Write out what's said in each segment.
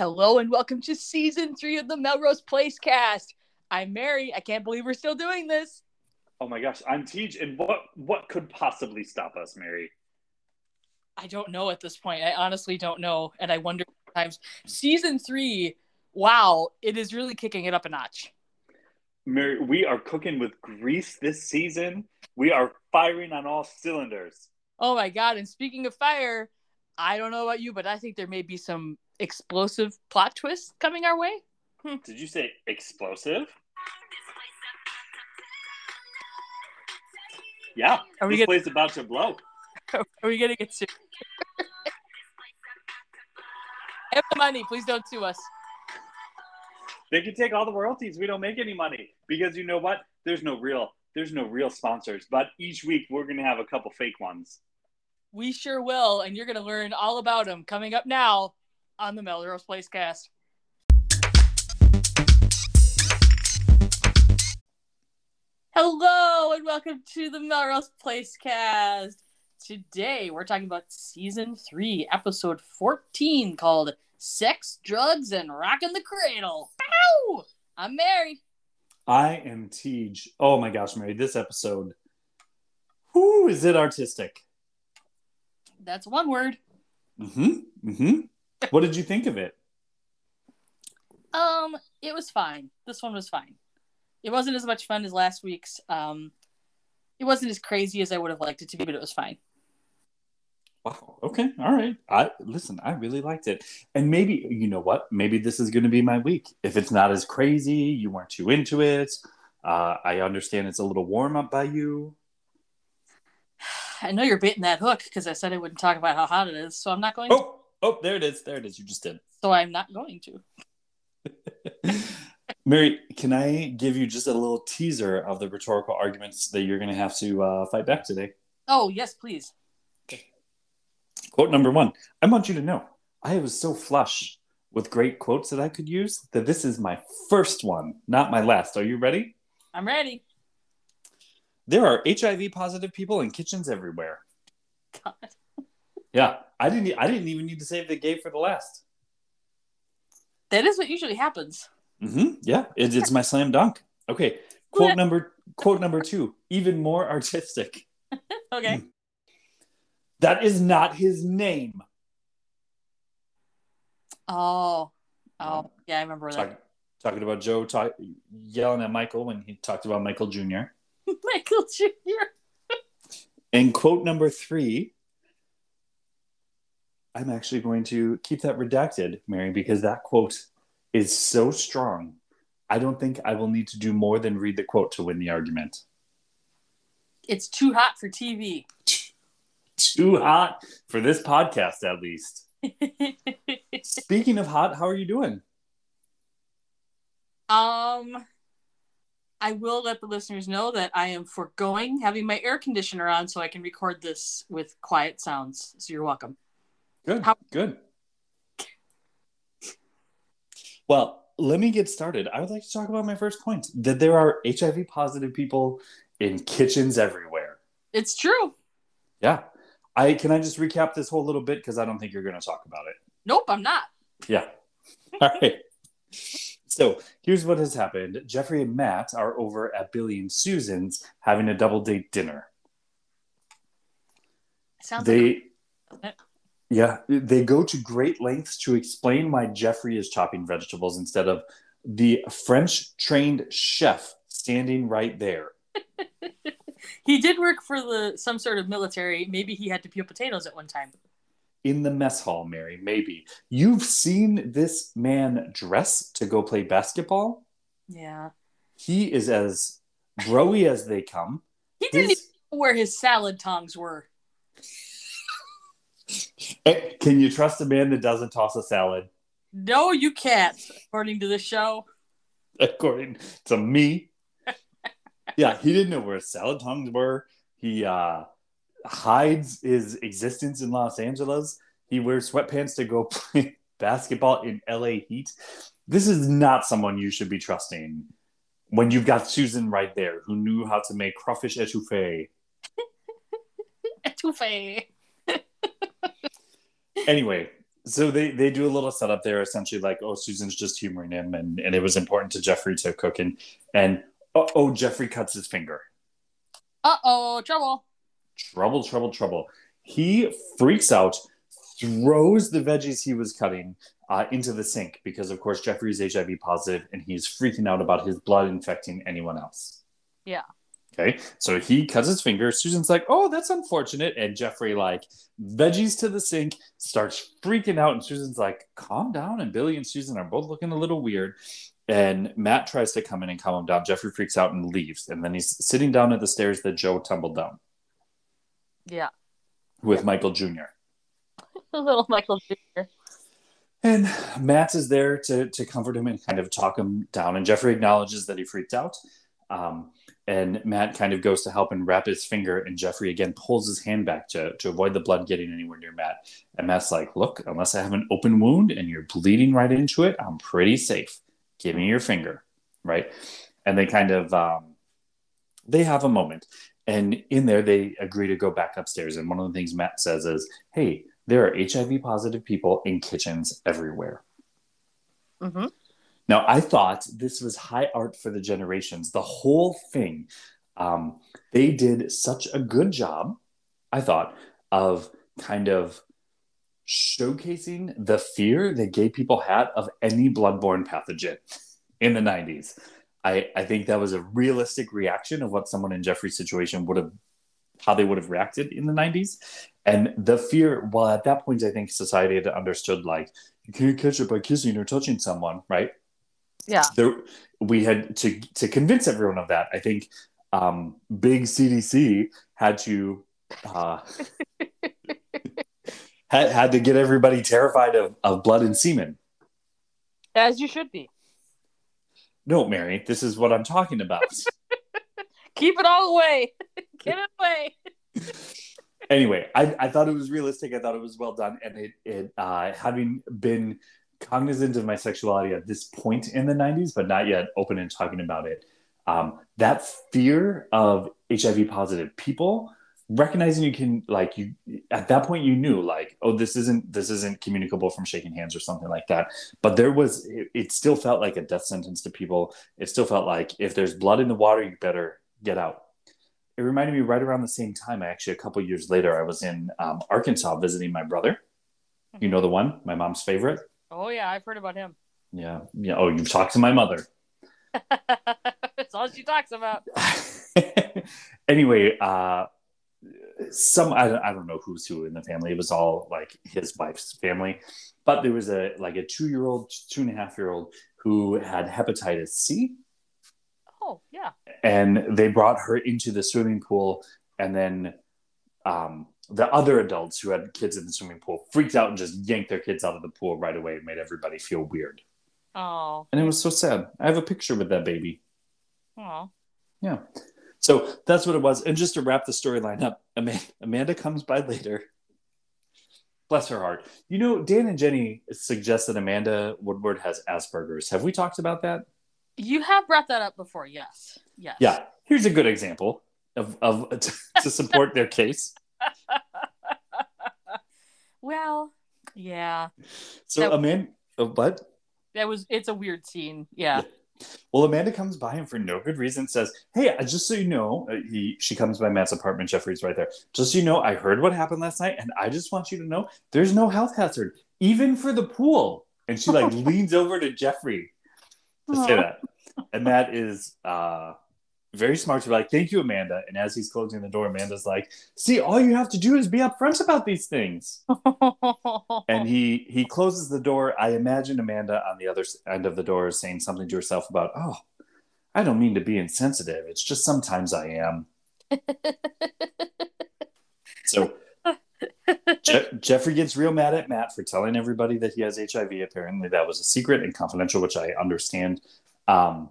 Hello and welcome to season three of the Melrose Place cast. I'm Mary. I can't believe we're still doing this. Oh my gosh, I'm Tej, and what what could possibly stop us, Mary? I don't know at this point. I honestly don't know, and I wonder sometimes. Season three, wow, it is really kicking it up a notch. Mary, we are cooking with grease this season. We are firing on all cylinders. Oh my god! And speaking of fire, I don't know about you, but I think there may be some explosive plot twists coming our way. Hmm. Did you say explosive? Yeah, Are we this gonna- place about to blow. Are we getting it soon? I have the money. Please don't sue us. They can take all the royalties. We don't make any money because you know what? There's no real there's no real sponsors. But each week we're gonna have a couple fake ones. We sure will, and you're going to learn all about them coming up now on the Melrose Place cast. Hello, and welcome to the Melrose Place cast. Today we're talking about season three, episode 14, called Sex, Drugs, and Rockin' the Cradle. Ow! I'm Mary. I am Tej. Oh my gosh, Mary, this episode. Who is it artistic? That's one word. Mm-hmm. Mm-hmm. What did you think of it? Um, it was fine. This one was fine. It wasn't as much fun as last week's. Um, it wasn't as crazy as I would have liked it to be, but it was fine. Wow. Okay. All right. I listen, I really liked it. And maybe you know what? Maybe this is gonna be my week. If it's not as crazy, you weren't too into it. Uh, I understand it's a little warm up by you. I know you're baiting that hook because I said I wouldn't talk about how hot it is, so I'm not going. To, Oh, there it is. There it is. You just did. so I'm not going to. Mary, can I give you just a little teaser of the rhetorical arguments that you're going to have to uh, fight back today? Oh yes, please. Okay. Quote number one I want you to know I was so flush with great quotes that I could use that this is my first one, not my last. Are you ready? I'm ready. There are HIV positive people in kitchens everywhere. God. Yeah, I didn't. I didn't even need to save the game for the last. That is what usually happens. Mm-hmm. Yeah, it, it's my slam dunk. Okay, quote number quote number two, even more artistic. Okay. That is not his name. Oh. Oh yeah, I remember that. Talk, talking about Jo talk, yelling at Michael when he talked about Michael Jr. Michael Jr. And quote number three, I'm actually going to keep that redacted, Mary, because that quote is so strong. I don't think I will need to do more than read the quote to win the argument. It's too hot for TV. Too hot for this podcast, at least. Speaking of hot, how are you doing? Um, I will let the listeners know that I am foregoing having my air conditioner on so I can record this with quiet sounds. So you're welcome. Good. How- Good. Well, let me get started. I would like to talk about my first point that there are HIV positive people in kitchens everywhere. It's true. Yeah. I can I just recap this whole little bit because I don't think you're going to talk about it. Nope, I'm not. Yeah. All right. So here's what has happened. Jeffrey and Matt are over at Billy and Susan's having a double date dinner. Sounds They like Yeah, they go to great lengths to explain why Jeffrey is chopping vegetables instead of the French trained chef standing right there. he did work for the some sort of military. Maybe he had to peel potatoes at one time. In the mess hall, Mary, maybe. You've seen this man dress to go play basketball? Yeah. He is as broy as they come. He didn't His- even know where his salad tongs were. Eh, Can you trust a man that doesn't toss a salad? No, you can't, according to the show. according to me. yeah, he didn't know where his salad tongues were. He uh, hides his existence in Los Angeles. He wears sweatpants to go play basketball in LA Heat. This is not someone you should be trusting when you've got Susan right there who knew how to make crawfish etouffee. Etouffee. Anyway, so they they do a little setup there, essentially like, oh, Susan's just humoring him, and and it was important to Jeffrey to cook, and and oh, oh Jeffrey cuts his finger. Uh oh, trouble. Trouble, trouble, trouble. He freaks out, throws the veggies he was cutting uh, into the sink because, of course, Jeffrey is HIV positive, and he's freaking out about his blood infecting anyone else. Yeah. Okay, so he cuts his finger. Susan's like, "Oh, that's unfortunate," and Jeffrey like veggies to the sink, starts freaking out, and Susan's like, "Calm down." And Billy and Susan are both looking a little weird. And Matt tries to come in and calm him down. Jeffrey freaks out and leaves, and then he's sitting down at the stairs that Jo tumbled down Yeah. with Michael Jr. Little Michael Jr. And Matt is there to to comfort him and kind of talk him down. And Jeffrey acknowledges that he freaked out. Um, and Matt kind of goes to help and wrap his finger, and Jeffrey again pulls his hand back to, to avoid the blood getting anywhere near Matt. And Matt's like, Look, unless I have an open wound and you're bleeding right into it, I'm pretty safe. Give me your finger. Right. And they kind of um, they have a moment. And in there, they agree to go back upstairs. And one of the things Matt says is, Hey, there are HIV positive people in kitchens everywhere. Mm-hmm. Now, I thought this was high art for the generations. The whole thing, um, they did such a good job, I thought, of kind of showcasing the fear that gay people had of any bloodborne pathogen in the 90s. I, I think that was a realistic reaction of what someone in Jeffrey's situation would have, how they would have reacted in the 90s. And the fear, well, at that point, I think society had understood like, you can't catch it by kissing or touching someone, right? Yeah. there we had to to convince everyone of that. I think um, big CDC had to uh, had, had to get everybody terrified of, of blood and semen. As you should be. No, Mary, this is what I'm talking about. Keep it all away. Get it away. anyway, I, I thought it was realistic. I thought it was well done, and it it uh, having been cognizant of my sexuality at this point in the 90s, but not yet open and talking about it. Um, that fear of HIV positive people, recognizing you can like you at that point you knew like oh this isn't this isn't communicable from shaking hands or something like that. But there was it, it still felt like a death sentence to people. It still felt like if there's blood in the water you better get out. It reminded me right around the same time actually a couple years later i was in um, arkansas visiting my brother. You know the one my mom's favorite Oh yeah, I've heard about him. yeah yeah oh you've talked to my mother That's all she talks about. anyway, uh, some I, don't- I don't know who's who in the family. It was all like his wife's family, but there was a like a two year old, two and a half year old who had hepatitis C, Oh yeah. and they brought her into the swimming pool, and then um, the other adults who had kids in the swimming pool freaked out and just yanked their kids out of the pool right away. It made everybody feel weird, Oh. and it was so sad. I have a picture with that baby. Oh. Yeah. So that's what it was. And just to wrap the storyline up, Amanda, Amanda comes by later. Bless her heart. You know, Dan and Jenny suggest that Amanda Woodward has Asperger's. Have we talked about that? You have brought that up before, yes. Yes. Yeah. Here's a good example of, of to support their case. Well, yeah. So That- Amanda, oh, what? That was it's a weird scene. Yeah. Well, Amanda comes by and for no good reason says, "Hey, just so you know, uh, he she comes by Matt's apartment. Jeffrey's right there. Just so you know, I heard what happened last night, and I just want you to know there's no health hazard, even for the pool." And she like leans over to Jeffrey to say that, and Matt is uh, very smart to be like, "Thank you, Amanda." And as he's closing the door, Amanda's like, "See, all you have to do is be upfront about these things." and he he closes the door. I imagine amanda on the other end of the door is saying something to herself about oh i don't mean to be insensitive. It's just sometimes i am. So Je- jeffrey gets real mad at matt for telling everybody that he has hiv apparently that was a secret and confidential which i understand. Um,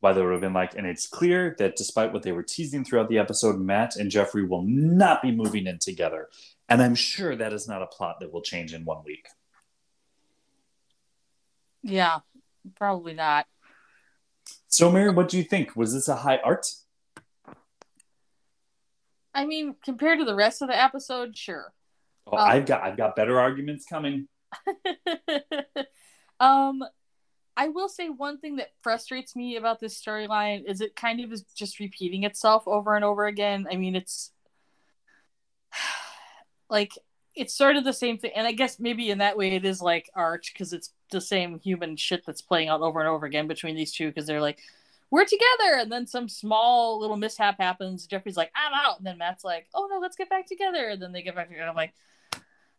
why they would have been like and it's clear that despite what they were teasing throughout the episode matt and jeffrey will not be moving in together and I'm sure that is not a plot that will change in one week. yeah. Probably not. So, Mary, what do you think? Was this a high art? I mean, compared to the rest of the episode, sure. Oh, Um, I've got I've got better arguments coming. um, I will say one thing that frustrates me about this storyline is it kind of is just repeating itself over and over again. I mean, it's like it's sort of the same thing, and I guess maybe in that way it is like Arch because it's the same human shit that's playing out over and over again between these two because they're like, we're together, and then some small little mishap happens. Jeffrey's like, I'm out, and then Matt's like, oh no, let's get back together, and then they get back together. I'm like,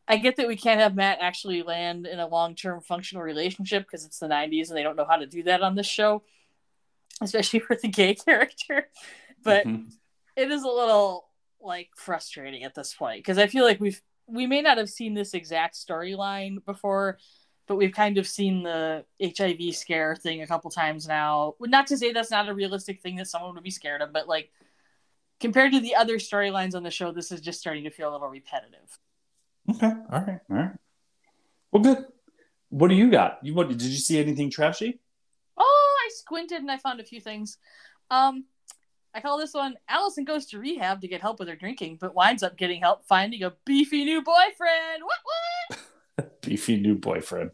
I get that we can't have Matt actually land in a long term functional relationship because it's the 90s and they don't know how to do that on this show, especially for the gay character. But Mhm. it is a little like frustrating at this point because I feel like we've we may not have seen this exact storyline before, but we've kind of seen the HIV scare thing a couple times now. Not to say that's not a realistic thing that someone would be scared of, but like compared to the other storylines on the show, this is just starting to feel a little repetitive. Okay. All right. All right. Well, good. What do you got? You what? Did you see anything trashy? Oh, I squinted and I found a few things. Um, I call this one Allison goes to rehab to get help with her drinking, but winds up getting help finding a beefy new boyfriend. What? What? Beefy new boyfriend.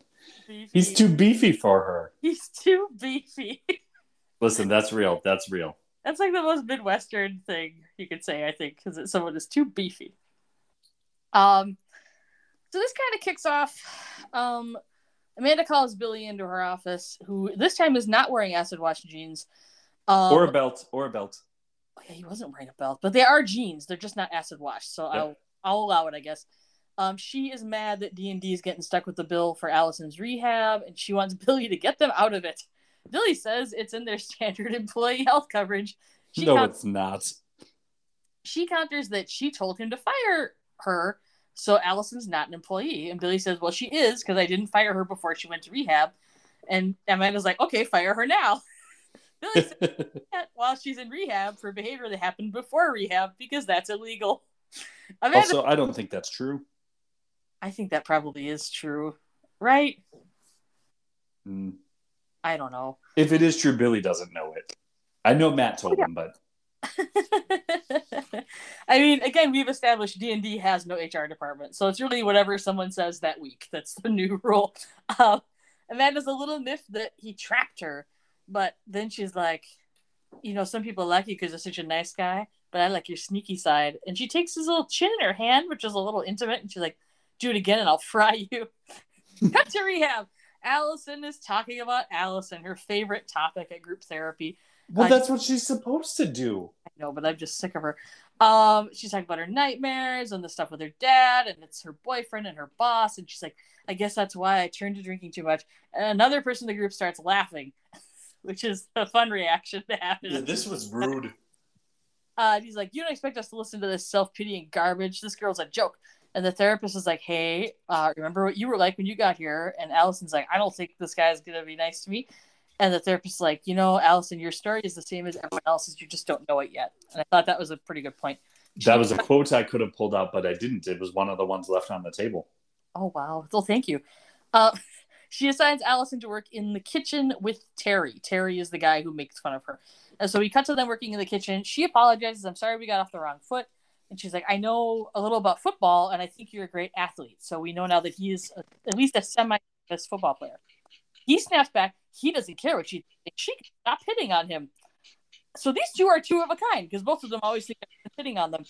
Beefy. He's too beefy for her. He's too beefy. Listen, that's real. That's real. That's like the most Midwestern thing you could say, I think, because someone is too beefy. Um, so this kind of kicks off. Um, Amanda calls Billy into her office, who this time is not wearing acid wash jeans. Um, or a belt. Or a belt. Oh, yeah, he wasn't wearing a belt, but they are jeans. They're just not acid wash, so Yep. I'll I'll allow it, I guess. Um, she is mad that D and D is getting stuck with the bill for Allison's rehab, and she wants Billy to get them out of it. Billy says it's in their standard employee health coverage. She no, count- it's not. she counters that she told him to fire her, so Allison's not an employee. And Billy says, "Well, she is because I didn't fire her before she went to rehab." And Amanda's like, "Okay, fire her now." Billy says while she's in rehab for behavior that happened before rehab because that's illegal. Amanda, also, I don't think that's true. I think that probably is true, right? Mm. I don't know. If it is true, Billy doesn't know it. I know Matt told Yeah. him, but I mean, again, we've established D and D has no HR department, so it's really whatever someone says that week. That's the new rule. Um, Amanda's a little miffed that he trapped her, but then she's like, you know, some people like you because you're such a nice guy, but I like your sneaky side. And she takes his little chin in her hand, which is a little intimate, and she's like, do it again and I'll fry you. Cut to rehab. Allison is talking about Allison, her favorite topic at group therapy. Well, I- that's what she's supposed to do. I know, but I'm just sick of her. Um, she's talking about her nightmares and the stuff with her dad, and it's her boyfriend and her boss, and she's like, I guess that's why I turned to drinking too much. And another person in the group starts laughing, which is a fun reaction to happen. Yeah, this was rude. Uh, and he's like, You don't expect us to listen to this self pitying garbage. This girl's a joke. And the therapist is like, Hey, uh, remember what you were like when you got here? And Allison's like, I don't think this guy's going to be nice to me. And the therapist's like, You know, Allison, your story is the same as everyone else's. You just don't know it yet. And I thought that was a pretty good point. That was a quote I could have pulled out, but I didn't. It was one of the ones left on the table. Oh, wow. Well, thank you. Uh, she assigns Allison to work in the kitchen with Terry. Terry is the guy who makes fun of her. And so we cut to them working in the kitchen. She apologizes. I'm sorry we got off the wrong foot. And she's like, I know a little about football, and I think you're a great athlete. So we know now that he is a, at least a semi best football player. He snaps back. He doesn't care what she thinks. She stop hitting on him. So these two are two of a kind because both of them always think I'm hitting on them.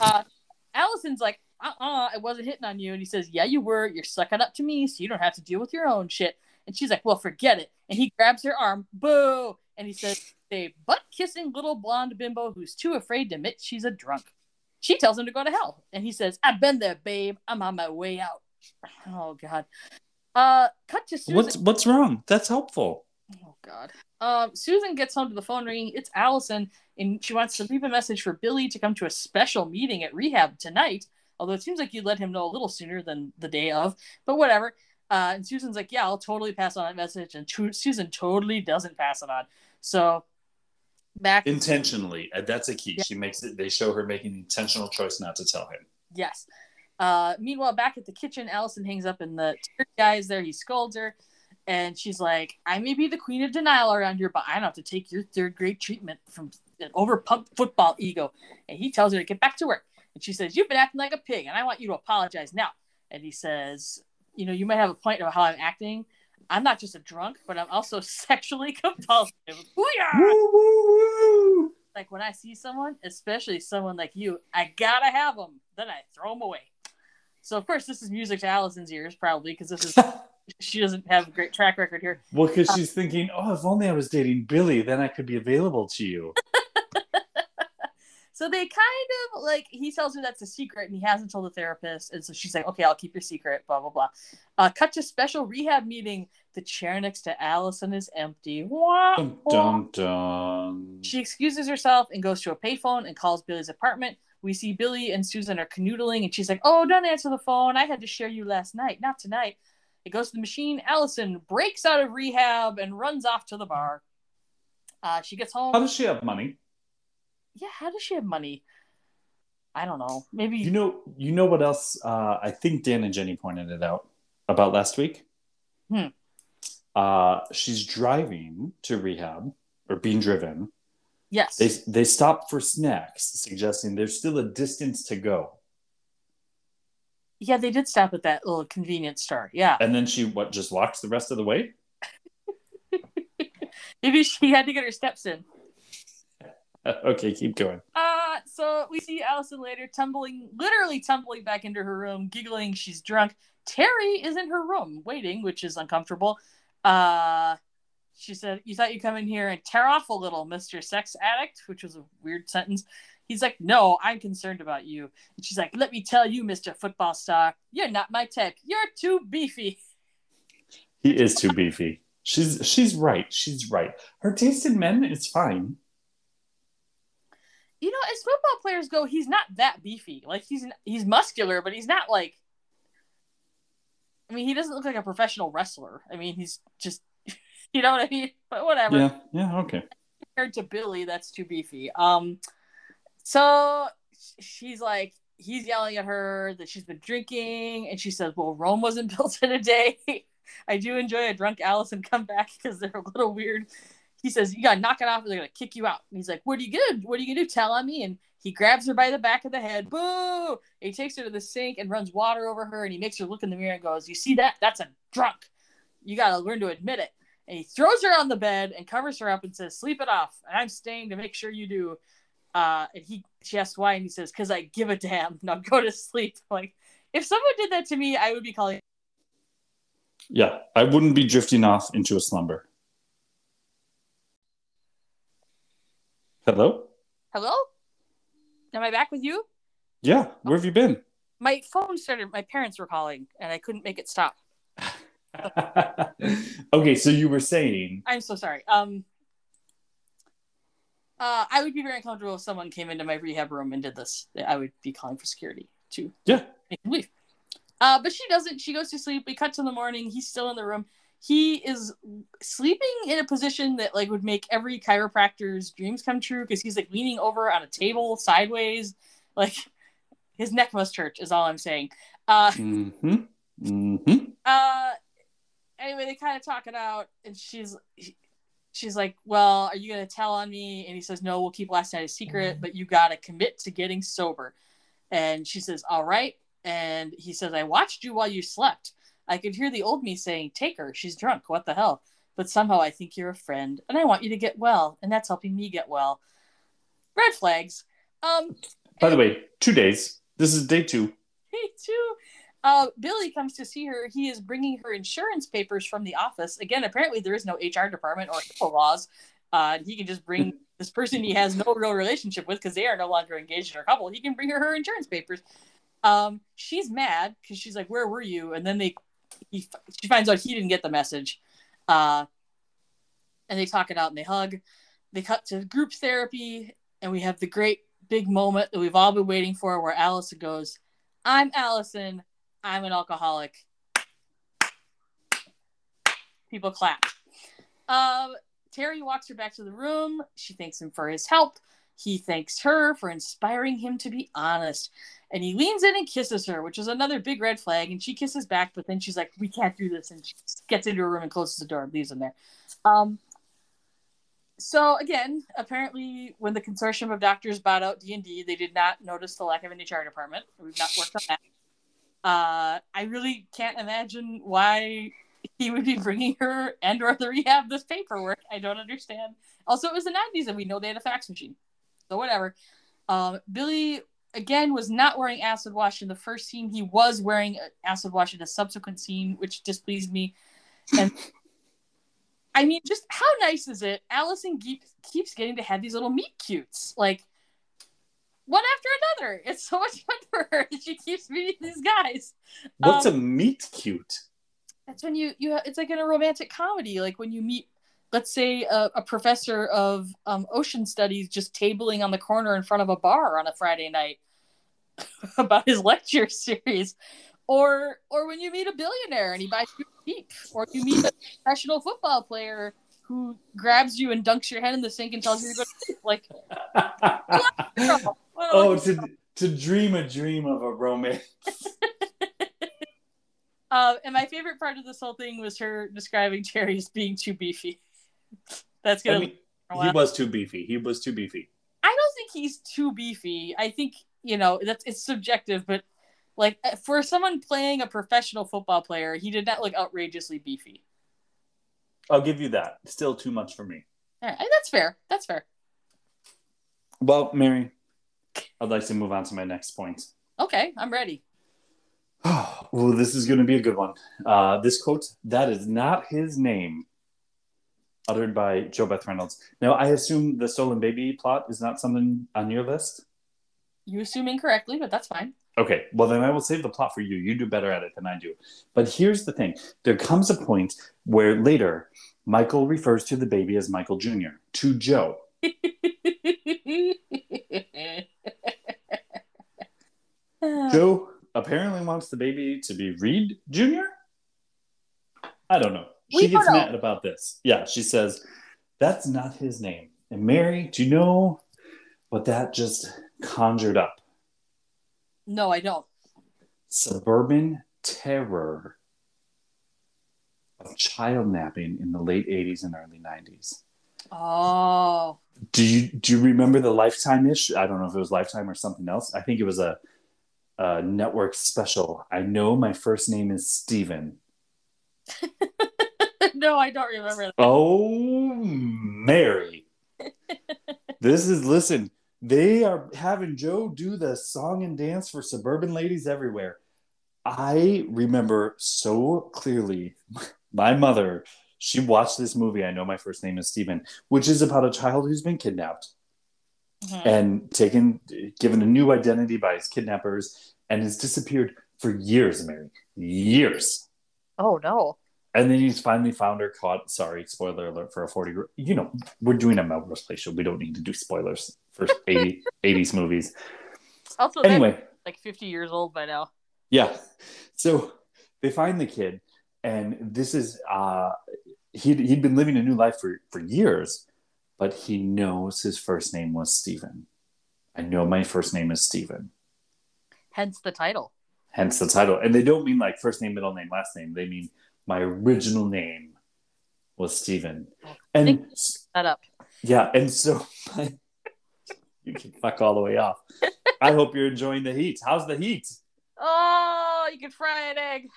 Uh, Allison's like, uh uh I wasn't hitting on you. And he says, Yeah, you were. You're sucking up to me, so you don't have to deal with your own shit. And she's like, Well, forget it. And he grabs her arm, boo. And he says, A butt kissing little blonde bimbo who's too afraid to admit she's a drunk. She tells him to go to hell. And he says, I've been there, babe. I'm on my way out. Oh, God. Uh, cut to Susan. What's what's wrong? That's helpful. Oh God. Um, Susan gets home to the phone ringing. It's Allison, and she wants to leave a message for Billy to come to a special meeting at rehab tonight. Although it seems like you'd let him know a little sooner than the day of, but whatever. Uh, and Susan's like, "Yeah, I'll totally pass on that message," and tu- Susan totally doesn't pass it on. So back, Intentionally, uh, that's a key. Yeah. She makes it. They show her making the intentional choice not to tell him. yes. Uh, meanwhile, back at the kitchen, Allison hangs up, and the guy is there. He scolds her, and she's like, "I may be the queen of denial around here, but I don't have to take your third grade treatment from an overpumped football ego." And he tells her to get back to work, and she says, "You've been acting like a pig, and I want you to apologize now." And he says, you know, you might have a point of how I'm acting. I'm not just a drunk, but I'm also sexually compulsive. Booyah! Woo, woo, woo. Like when I see someone, especially someone like you, I gotta have them. Then I throw them away. So of course, this is music to Allison's ears, probably because this is she doesn't have a great track record here. well, because she's thinking, oh, if only I was dating Billy, then I could be available to you. So they kind of like he tells her that's a secret and he hasn't told the therapist, and so she's like, "Okay, I'll keep your secret." Blah blah blah. Uh, cut to special rehab meeting. The chair next to Allison is empty. Wah, Dun, wah. dun, dun. She excuses herself and goes to a payphone and calls Billy's apartment. We see Billy and Susan are canoodling, and she's like, "Oh, don't answer the phone. I had to share you last night, not tonight." It goes to the machine. Allison breaks out of rehab and runs off to the bar. Uh, she gets home. How does she have money? yeah, how does she have money? I don't know. Maybe You know, you know what else? Uh, I think Dan and Jenny pointed it out about last week. Hmm. Uh, she's driving to rehab or being driven. Yes. They they stop for snacks, suggesting there's still a distance to go. Yeah, they did stop at that little convenience store. Yeah. And then she what just walks the rest of the way? Maybe she had to get her steps in. okay, keep going. Uh, so we see Allison later tumbling, literally tumbling back into her room, giggling. She's drunk. Terry is in her room waiting, which is uncomfortable. Uh, she said, You thought you'd come in here and tear off a little, Mr. Sex Addict, which was a weird sentence. He's like, No, I'm concerned about you. And she's like, Let me tell you, Mr. Football Star, you're not my type. You're too beefy. He is too beefy. She's she's right. She's right. Her taste in men is fine. you know, as football players go, he's not that beefy. Like he's he's muscular, but he's not like. I mean, he doesn't look like a professional wrestler. I mean, he's just, you know what I mean. But whatever. Yeah, yeah, okay. Compared to Billy, that's too beefy. Um, so she's like, he's yelling at her that she's been drinking, and she says, "Well, Rome wasn't built in a day." I do enjoy a drunk Allison comeback because they're a little weird. He says, "You gotta knock it off, or they're gonna kick you out." And he's like, "What are you gonna? What are you gonna do? Tell on me?" And he grabs her by the back of the head. Boo! He takes her to the sink and runs water over her, and he makes her look in the mirror and goes, "You see that? That's a drunk. You gotta learn to admit it." And he throws her on the bed and covers her up and says, "Sleep it off." And I'm staying to make sure you do. Uh, and he she asks why, and he says, "Cause I give a damn. Now go to sleep." Like, if someone did that to me, I would be calling. Yeah, I wouldn't be drifting off into a slumber. Hello? Hello? Am I back with you? Yeah, where have you been? My phone started. My parents were calling, and I couldn't make it stop. okay, so you were saying I'm so sorry. Um, uh, I would be very uncomfortable if someone came into my rehab room and did this. I would be calling for security to Yeah. leave. Uh, but she doesn't. She goes to sleep. We cut to the morning. He's still in the room. He is sleeping in a position that like would make every chiropractor's dreams come true because he's like leaning over on a table sideways. Like his neck must hurt. Is all I'm saying. Uh, mm-hmm. Mm-hmm. uh anyway they kind of talk it out and she's she's like well are you gonna tell on me? And he says no we'll keep last night a secret but you gotta commit to getting sober. And she says all right. And he says i watched you while you slept. I could hear the old me saying take her she's drunk what the hell but somehow i think you're a friend and i want you to get well and that's helping me get well. Red flags. Um By the way, two days. This is day two. Me too. Uh, Billy comes to see her. He is bringing her insurance papers from the office. Again, apparently there is no HR department or HIPAA laws. Uh, he can just bring this person he has no real relationship with because they are no longer engaged in a couple. He can bring her her insurance papers. Um, she's mad because she's like, "Where were you?" And then they, he, she finds out he didn't get the message. Uh, and they talk it out and they hug. They cut to group therapy, and we have the great big moment that we've all been waiting for, where Allison goes, "I'm Allison. I'm an alcoholic." People clap. Um, Terry walks her back to the room. She thanks him for his help. He thanks her for inspiring him to be honest. And he leans in and kisses her, which is another big red flag. And she kisses back, but then she's like, We can't do this. And she gets into her room and closes the door and leaves him there. Um, so again, apparently, when the consortium of doctors bought out D and D, they did not notice the lack of an HR department. We've not worked on that. Uh, I really can't imagine why he would be bringing her and or the rehab this paperwork. I don't understand. Also, it was the 90s and we know they had a fax machine. So whatever. Um, Billy again was not wearing acid wash in the first scene. He was wearing acid wash in a subsequent scene, which displeased me. And I mean, just how nice is it? Allison keeps keeps getting to have these little meet cutes, like one after another. It's so much fun for her. She keeps meeting these guys. What's Um, a meet cute? That's when you you it's like in a romantic comedy, like when you meet, let's say a, a professor of um, ocean studies just tabling on the corner in front of a bar on a Friday night about his lecture series, or or when you meet a billionaire and he buys you a Jeep, or you meet a professional football player who grabs you and dunks your head in the sink and tells you to go to sleep. Like, a oh, to to dream a dream of a romance. Um, and my favorite part of this whole thing was her describing Jerry as being too beefy. That's gonna. mean, he was too beefy. He was too beefy. I don't think he's too beefy. I think you know that's it's subjective, but like uh, for someone playing a professional football player, he did not look outrageously beefy. I'll give you that. Still too much for me. All right, that's fair. That's fair. Well, Mary, I'd like to move on to my next point. Okay, I'm ready. Oh, this is going to be a good one. Uh, this quote, that is not his name, uttered by Jo Beth Reynolds. Now, I assume the stolen baby plot is not something on your list. You assume incorrectly, but that's fine. Okay, well, then I will save the plot for you. You do better at it than I do. But here's the thing there comes a point where later Michael refers to the baby as Michael Jr. to Jo. Jo apparently wants the baby to be Reed Jr. I don't know. We She gets don't know. mad about this. Yeah, she says, That's not his name. And Mary, do you know what that just conjured up? no, I don't. Suburban terror of child napping in the late 80s and early 90s. Oh, Do you do you remember the Lifetime ish? I don't know if it was Lifetime or something else. I think it was a, a network special. I know my first name is Steven. no, I don't remember that. Oh, Mary. this is, listen, they are having Jo do the song and dance for suburban ladies everywhere. I remember so clearly my mother, she watched this movie. I know my first name is Steven, which is about a child who's been kidnapped Mhm. and taken, given a new identity by his kidnappers, and has disappeared for years, Mary. Years. Oh no. And then he's finally found her caught. Sorry, spoiler alert for a 40. gr- You know, we're doing a Melrose Place show. We don't need to do spoilers for 80, 80s movies. Also, anyway, Anyway, like 50 years old by now. yeah. So they find the kid, and this is, uh, he'd, he'd been living a new life for, for years, but he knows his first name was Stephen. I know my first name is Steven, Hence the title. hence the title. And they don't mean like first name, middle name, last name. They mean my original name was Stephen. And That up. Yeah, and so you can fuck all the way off. I hope you're enjoying the heat. How's the heat? Oh, you could fry an egg.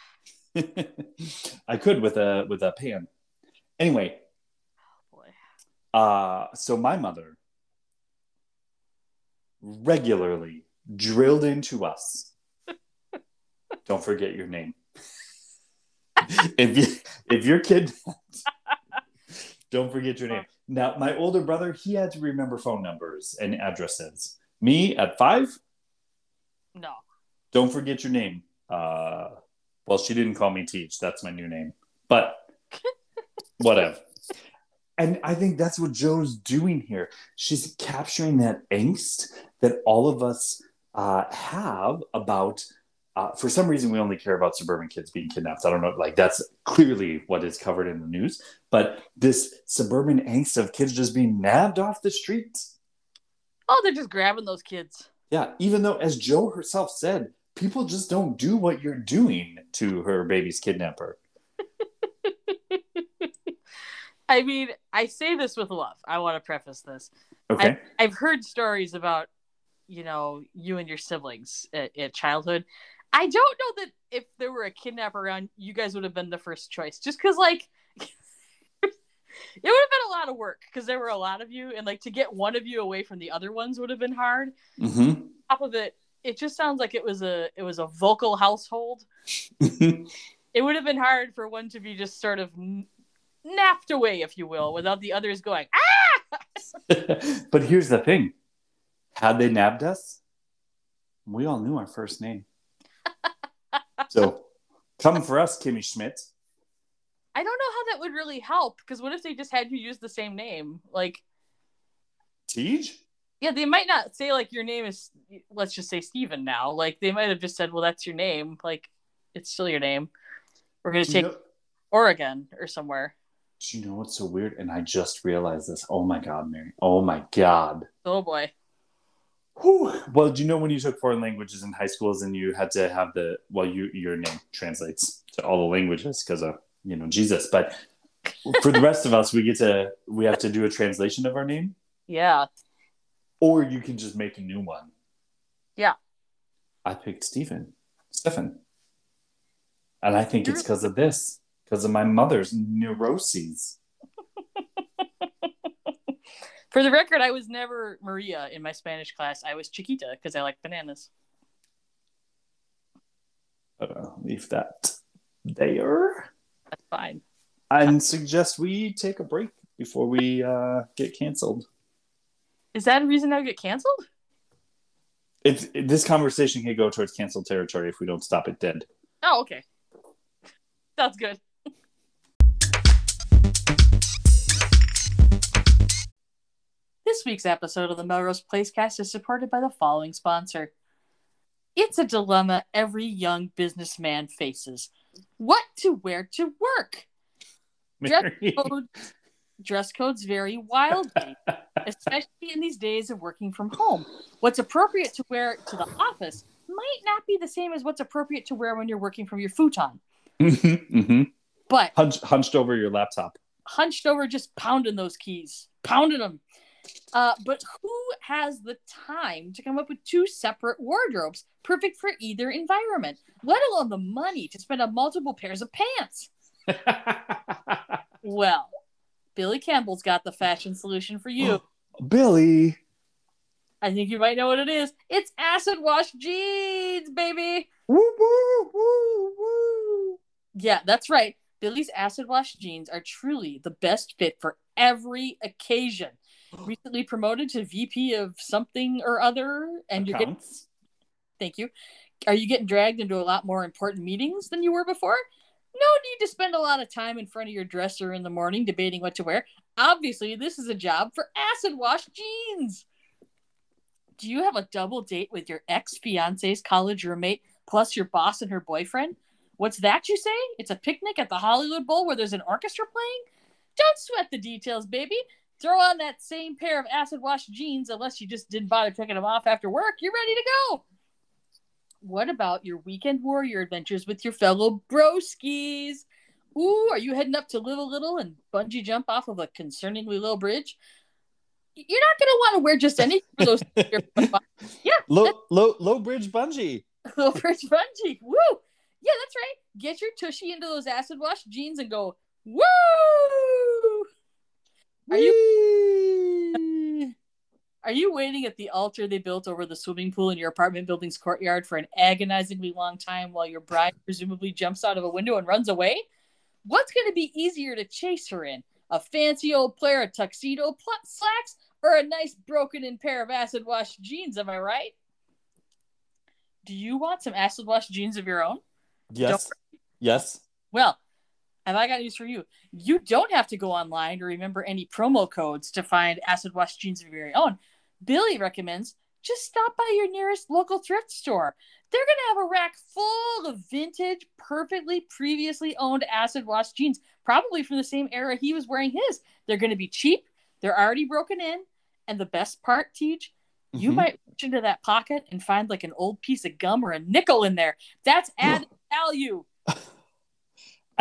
I could with a with a pan. Anyway. Uh, so my mother regularly drilled into us. Don't forget your name. if you if you're kidnapped, don't forget your name. Now, my older brother, he had to remember phone numbers and addresses. Me at five, No. don't forget your name. Uh, well, she didn't call me Teach. That's my new name. But whatever. And I think that's what Jo's doing here. She's capturing that angst that all of us uh, have about. Uh, for some reason, we only care about suburban kids being kidnapped. I don't know. Like that's clearly what is covered in the news. But this suburban angst of kids just being nabbed off the streets. Oh, they're just grabbing those kids. Yeah, even though, as Jo herself said, people just don't do what you're doing to her baby's kidnapper. I mean, I say this with love. I want to preface this. Okay. I've heard stories about, you know, you and your siblings at, at childhood. I don't know that if there were a kidnapper around, you guys would have been the first choice. Just because, like, it would have been a lot of work because there were a lot of you, and like to get one of you away from the other ones would have been hard. Mm-hmm. Top of it, it just sounds like it was a it was a vocal household. It would have been hard for one to be just sort of napped away, if you will, without the others going ah. but here's the thing: had they nabbed us, we all knew our first name. so, come for us, Kimmy Schmidt. I don't know how that would really help because what if they just had you use the same name? Like, Tej? yeah, they might not say like your name is. Let's just say Steven now. Like they might have just said, "Well, that's your name." Like it's still your name. We're gonna Do you, take know, Oregon or somewhere. Do you know what's so weird? And I just realized this. Oh my God, Mary. Oh my God. Oh boy. Whew. Well, do you know when you took foreign languages in high schools and you had to have the well, you your name translates to all the languages because of you know Jesus, but for the rest of us, we get to we have to do a translation of our name, Yeah. or you can just make a new one. Yeah. I picked Stephen, Stephen, and I think it's because of this, because of my mother's neuroses. For the record, I was never Maria in my Spanish class. I was Chiquita because I like bananas. Uh, leave that there. That's fine. and suggest we take a break before we uh, get canceled. Is that a reason I get canceled? If this conversation can go towards canceled territory if we don't stop it dead. Oh, okay. Sounds good. This week's episode of the Melrose Placecast is supported by the following sponsor. It's a dilemma every young businessman faces. What to wear to work? Dress Mary. code, dress codes vary wildly, especially in these days of working from home. What's appropriate to wear to the office might not be the same as what's appropriate to wear when you're working from your futon. Mhm, mhm. But Hunch, hunched over your laptop. hunched over, just pounding those keys, pounding them. Uh, but who has the time to come up with two separate wardrobes perfect for either environment, let alone the money to spend on multiple pairs of pants? Well, Billy Campbell's got the fashion solution for you. Billy. I think you might know what it is. It's acid wash jeans, baby. Woo, woo, woo, woo. Yeah, that's right. Billy's acid wash jeans are truly the best fit for every occasion. Recently promoted to VP of something or other, and you're getting thank you. Are you getting dragged into a lot more important meetings than you were before? No need to spend a lot of time in front of your dresser in the morning debating what to wear. Obviously, this is a job for acid wash jeans. Do you have a double date with your ex fiance's college roommate plus your boss and her boyfriend? What's that you say? It's a picnic at the Hollywood Bowl where there's an orchestra playing? Don't sweat the details, baby. Throw on that same pair of acid wash jeans unless you just didn't bother taking them off after work. You're ready to go. What about your weekend warrior adventures with your fellow broskies? Ooh, are you heading up to Live a Little and bungee jump off of a concerningly low bridge? You're not going to want to wear just any of those yeah, Low, low, low bridge bungee. Low bridge bungee. Woo! Yeah, that's right. Get your tushy into those acid wash jeans and go woo! Are you? Are you waiting at the altar they built over the swimming pool in your apartment building's courtyard for an agonizingly long time while your bride presumably jumps out of a window and runs away? What's going to be easier to chase her in? A fancy old pair of tuxedo pl- slacks or a nice broken in pair of acid wash jeans? Am I right? Do you want some acid wash jeans of your own? Yes. Yes. Well, have I got news for you? You don't have to go online to remember any promo codes to find acid wash jeans of your own. Billy recommends just stop by your nearest local thrift store. They're going to have a rack full of vintage, perfectly previously owned acid wash jeans, probably from the same era he was wearing his. They're going to be cheap, they're already broken in, and the best part, Teach, you Mhm. might reach into that pocket and find like an old piece of gum or a nickel in there. That's added value.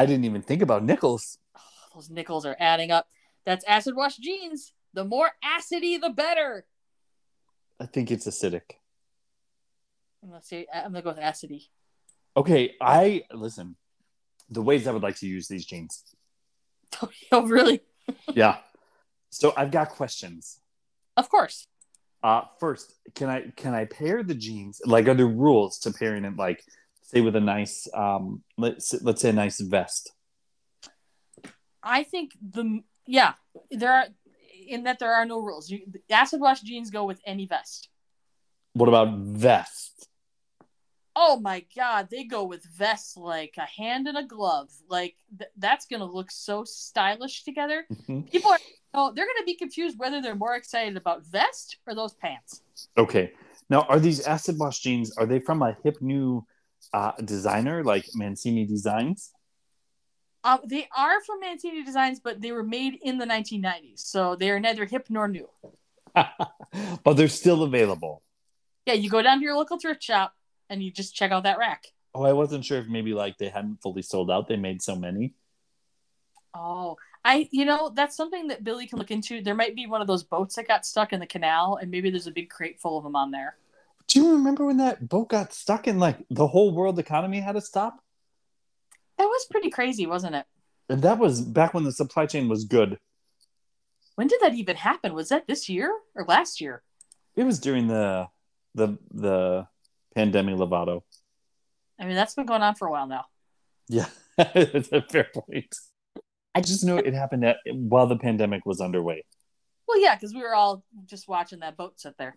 I didn't even think about nickels. Those nickels are adding up. That's acid wash jeans. The more acidy, the better. I think it's acidic. I'm gonna say I'm gonna go with acidy. Okay, I listen. The ways I would like to use these jeans. oh, really? Yeah. So I've got questions. Of course. Uh, first, can I can I pair the jeans? Like, are there rules to pairing it? Like, say with a nice, um, let's let's say a nice vest. I think the yeah there are in that there are no rules. You, acid wash jeans go with any vest. What about vest? Oh my god, they go with vests like a hand and a glove. Like th- that's gonna look so stylish together. Mhm. People are oh, they're gonna be confused whether they're more excited about vest or those pants. Okay. Now, are these acid wash jeans? Are they from a hip new uh, designer like Mancini Designs? Um, they are from Mancini Designs, but they were made in the 1990s, so they are neither hip nor new. but they're still available. Yeah, you go down to your local thrift shop and you just check out that rack. Oh, I wasn't sure if maybe like they hadn't fully sold out. They made so many. Oh, I you know that's something that Billy can look into. There might be one of those boats that got stuck in the canal, and maybe there's a big crate full of them on there. Do you remember when that boat got stuck and like the whole world economy had to stop? That was pretty crazy, wasn't it? And that was back when the supply chain was good. When did that even happen? Was that this year or last year? It was during the the the pandemic Lovato. I mean, that's been going on for a while now. Yeah, it's a fair point. I just know it happened at, while the pandemic was underway. Well, yeah, because we were all just watching that boat sit there.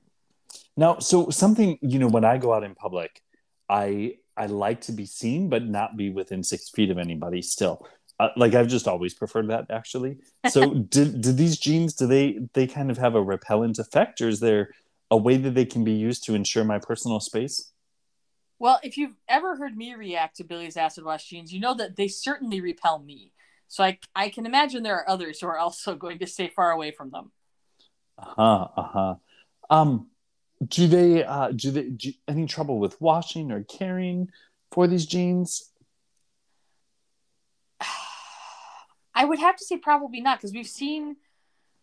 Now, so something you know, when I go out in public, I I like to be seen, but not be within six feet of anybody. Still, uh, like I've just always preferred that. Actually, so did did these jeans? Do they they kind of have a repellent effect, or is there a way that they can be used to ensure my personal space? Well, if you've ever heard me react to Billy's acid wash jeans, you know that they certainly repel me. So I I can imagine there are others who are also going to stay far away from them. Uh huh. Uh huh. Um, do they uh do they do any trouble with washing or caring for these jeans? I would have to say probably not because we've seen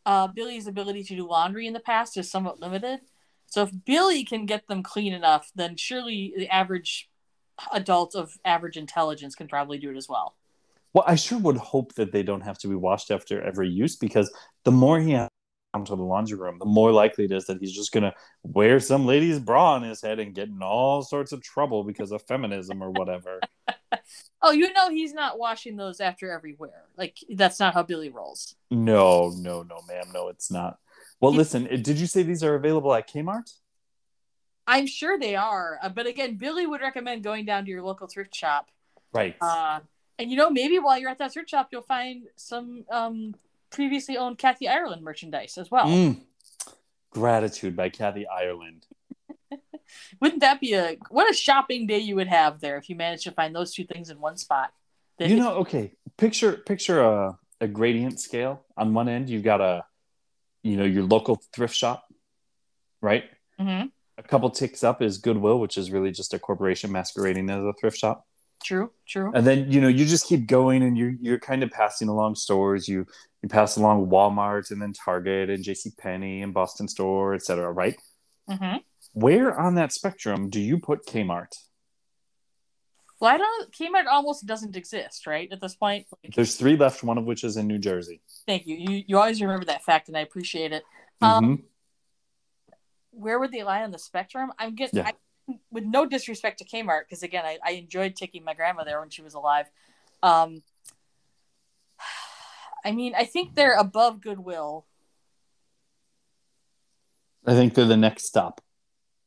uh, Billy's ability to do laundry in the past is somewhat limited. So if Billy can get them clean enough, then surely the average adult of average intelligence can probably do it as well. Well, I sure would hope that they don't have to be washed after every use because the more he has come to the laundry room, the more likely it is that he's just going to wear some lady's bra on his head and get in all sorts of trouble because of feminism or whatever. Oh, you know he's not washing those after every wear. Like that's not how Billy rolls. no, no, no, ma'am. No, it's not. Well, listen, did you say these are available at Kmart? I'm sure they are, uh, but again, Billy would recommend going down to your local thrift shop. Right. Uh, and you know, maybe while you're at that thrift shop, you'll find some um, previously owned Kathy Ireland merchandise as well. Mm. Gratitude by Kathy Ireland. Wouldn't that be a what a shopping day you would have there if you managed to find those two things in one spot? That You know, okay. Picture picture a, a gradient scale. On one end, you've got a, you know, your local thrift shop, right? Mhm. A couple ticks up is Goodwill, which is really just a corporation masquerading as a thrift shop. true, true. And then you know you just keep going, and you're you're kind of passing along stores. You you pass along Walmart, and then Target, and J C Penney, and Boston Store, etc. Right? hmm Where on that spectrum do you put Kmart? Well, I don't. Kmart almost doesn't exist, right? At this point, like, There's three left, one of which is in New Jersey. thank you. You you always remember that fact, and I appreciate it. Um, Mhm. where would they lie on the spectrum? I'm getting, Yeah. I, with no disrespect to Kmart, because again, I, I enjoyed taking my grandma there when she was alive. Um, I mean, I think they're above Goodwill. I think they're the next stop.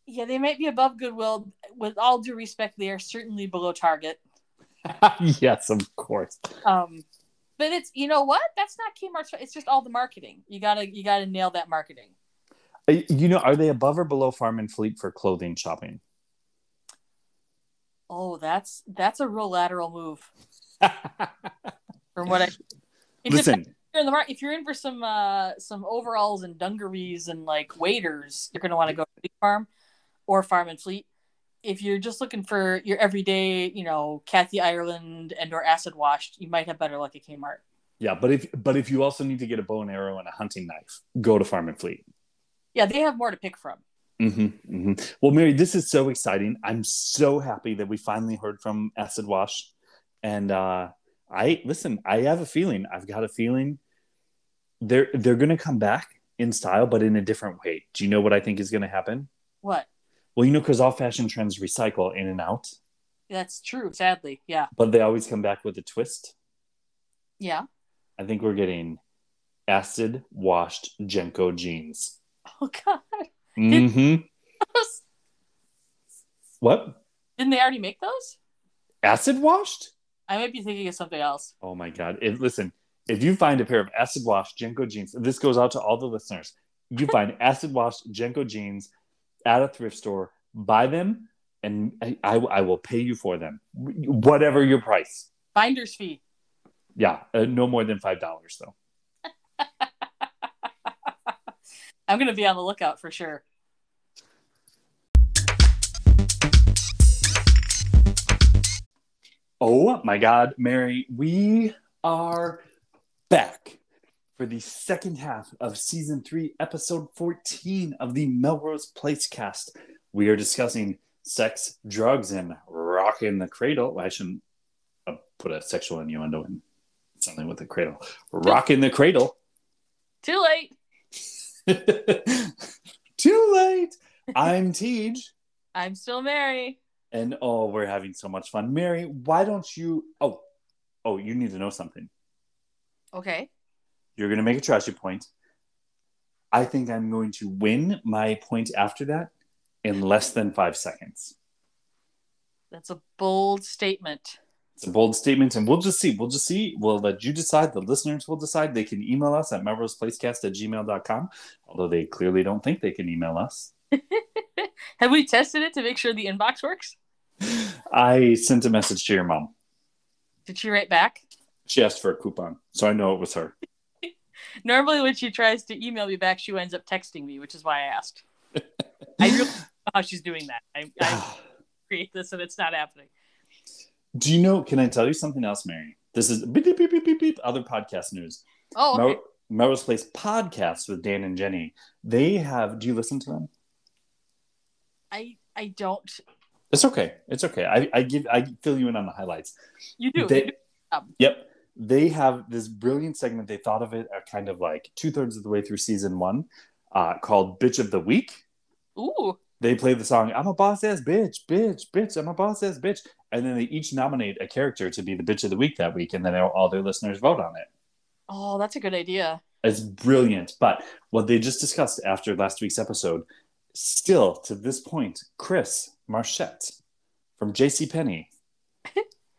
Yeah, they might be above Goodwill. With all due respect, they are certainly below Target. yes, of course. Um, but it's you know what? That's not Kmart's. It's just all the marketing. You gotta you gotta nail that marketing. Uh, You know, are they above or below Farm and Fleet for clothing shopping? Oh, that's that's a real lateral move from what I. Listen, if you're in the if you're in for some uh some overalls and dungarees and like waders, you're gonna want to go to Big Farm or Farm and Fleet. If you're just looking for your everyday, you know, Kathy Ireland and or acid washed, you might have better luck at Kmart. yeah, but if but if you also need to get a bow and arrow and a hunting knife, go to Farm and Fleet. Yeah, they have more to pick from. hmm hmm Well, Mary, this is so exciting. I'm so happy that we finally heard from Acid Wash. And uh, I listen, I have a feeling, I've got a feeling they're they're gonna come back in style, but in a different way. Do you know what I think is gonna happen? What? Well, you know, because all fashion trends recycle in and out, That's true. Sadly, yeah, but they always come back with a twist. yeah. I think we're getting acid washed JNCO jeans. Oh God, Mm-hmm. What? didn't they already make those? Acid washed? I might be thinking of something else. Oh my god! If, listen, if you find a pair of acid wash JNCO jeans, this goes out to all the listeners. You find acid wash JNCO jeans at a thrift store, buy them, and I, I, I will pay you for them, whatever your price. Finder's fee. Yeah, uh, no more than five dollars though. I'm gonna be on the lookout for sure. Oh my God, Mary, we are back for the second half of season three, episode 14 of the Melrose Place cast. We are discussing sex, drugs, and rocking the cradle. I shouldn't uh, put a sexual innuendo in something with the cradle. Rocking the cradle. Too late. Too late. I'm Tej. I'm still Mary. And oh, we're having so much fun. Mary, why don't you? Oh, oh, you need to know something. Okay. You're going to make a trashy point. I think I'm going to win my point after that in less than five seconds. That's a bold statement. It's a bold statement, and we'll just see. We'll just see. We'll let you decide. The listeners will decide. They can email us at melroseplacecast at gmail.com, although they clearly don't think they can email us. Have we tested it to make sure the inbox works? I sent a message to your mom. Did she write back? She asked for a coupon, so I know it was her. Normally, when she tries to email me back, she ends up texting me, which is why I asked. I really don't know how she's doing that. I, I create this and it's not happening. Do you know? Can I tell you something else, Mary? This is beep beep beep beep beep, beep other podcast news. Oh, okay. Mel- Melrose Place podcast with Dan and Jenny. They have. Do you listen to them? I I don't. It's okay. It's okay. I, I give. I fill you in on the highlights. You do. They- You do. Um, Yep. They have this brilliant segment. They thought of it at kind of like two thirds of the way through season one, uh, called "Bitch of the Week." Ooh. They play the song "I'm a boss ass bitch, bitch, bitch, I'm a boss ass bitch," and then they each nominate a character to be the bitch of the week that week, and then all their listeners vote on it. Oh, that's a good idea. It's brilliant. But what they just discussed after last week's episode, still to this point, Chris Marchette from J.C. JCPenney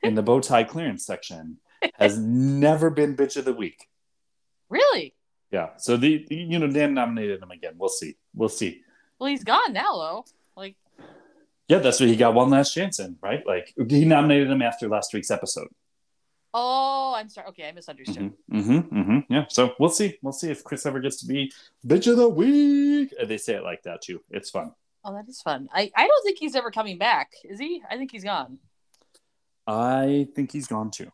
in the bow tie clearance section has never been bitch of the week. Really? Yeah. So the you know Dan nominated him again. We'll see. We'll see. Well, he's gone now, though. Like, Yeah, that's what he got one last chance in, right? Like he nominated him after last week's episode. oh, I'm sorry. Okay, I misunderstood. Mm-hmm, mm-hmm, mm-hmm. Yeah. So we'll see. We'll see if Chris ever gets to be bitch of the week. They say it like that too. It's fun. Oh, that is fun. I, I don't think he's ever coming back. Is he? I think he's gone. I think he's gone too.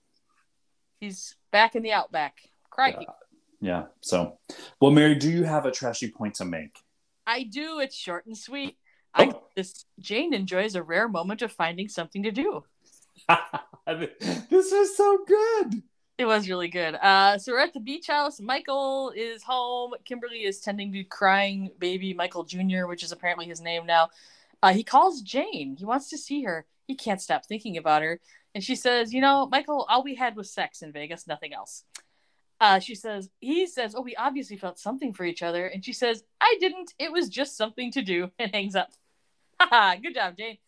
He's back in the outback. Crikey. Yeah. So, well, Mary, do you have a trashy point to make? I do. It's short and sweet. Oh. I Oh. this Jane enjoys a rare moment of finding something to do. this is so good. It was really good. Uh, so we're at the beach house. Michael is home. Kimberly is tending to crying baby Michael Jr., which is apparently his name now. Uh, he calls Jane. He wants to see her. He can't stop thinking about her. And she says, You know, Michael, all we had was sex in Vegas, nothing else. Uh, she says, He says, Oh, we obviously felt something for each other. And she says, I didn't. It was just something to do. And hangs up. Haha, good job, Jane.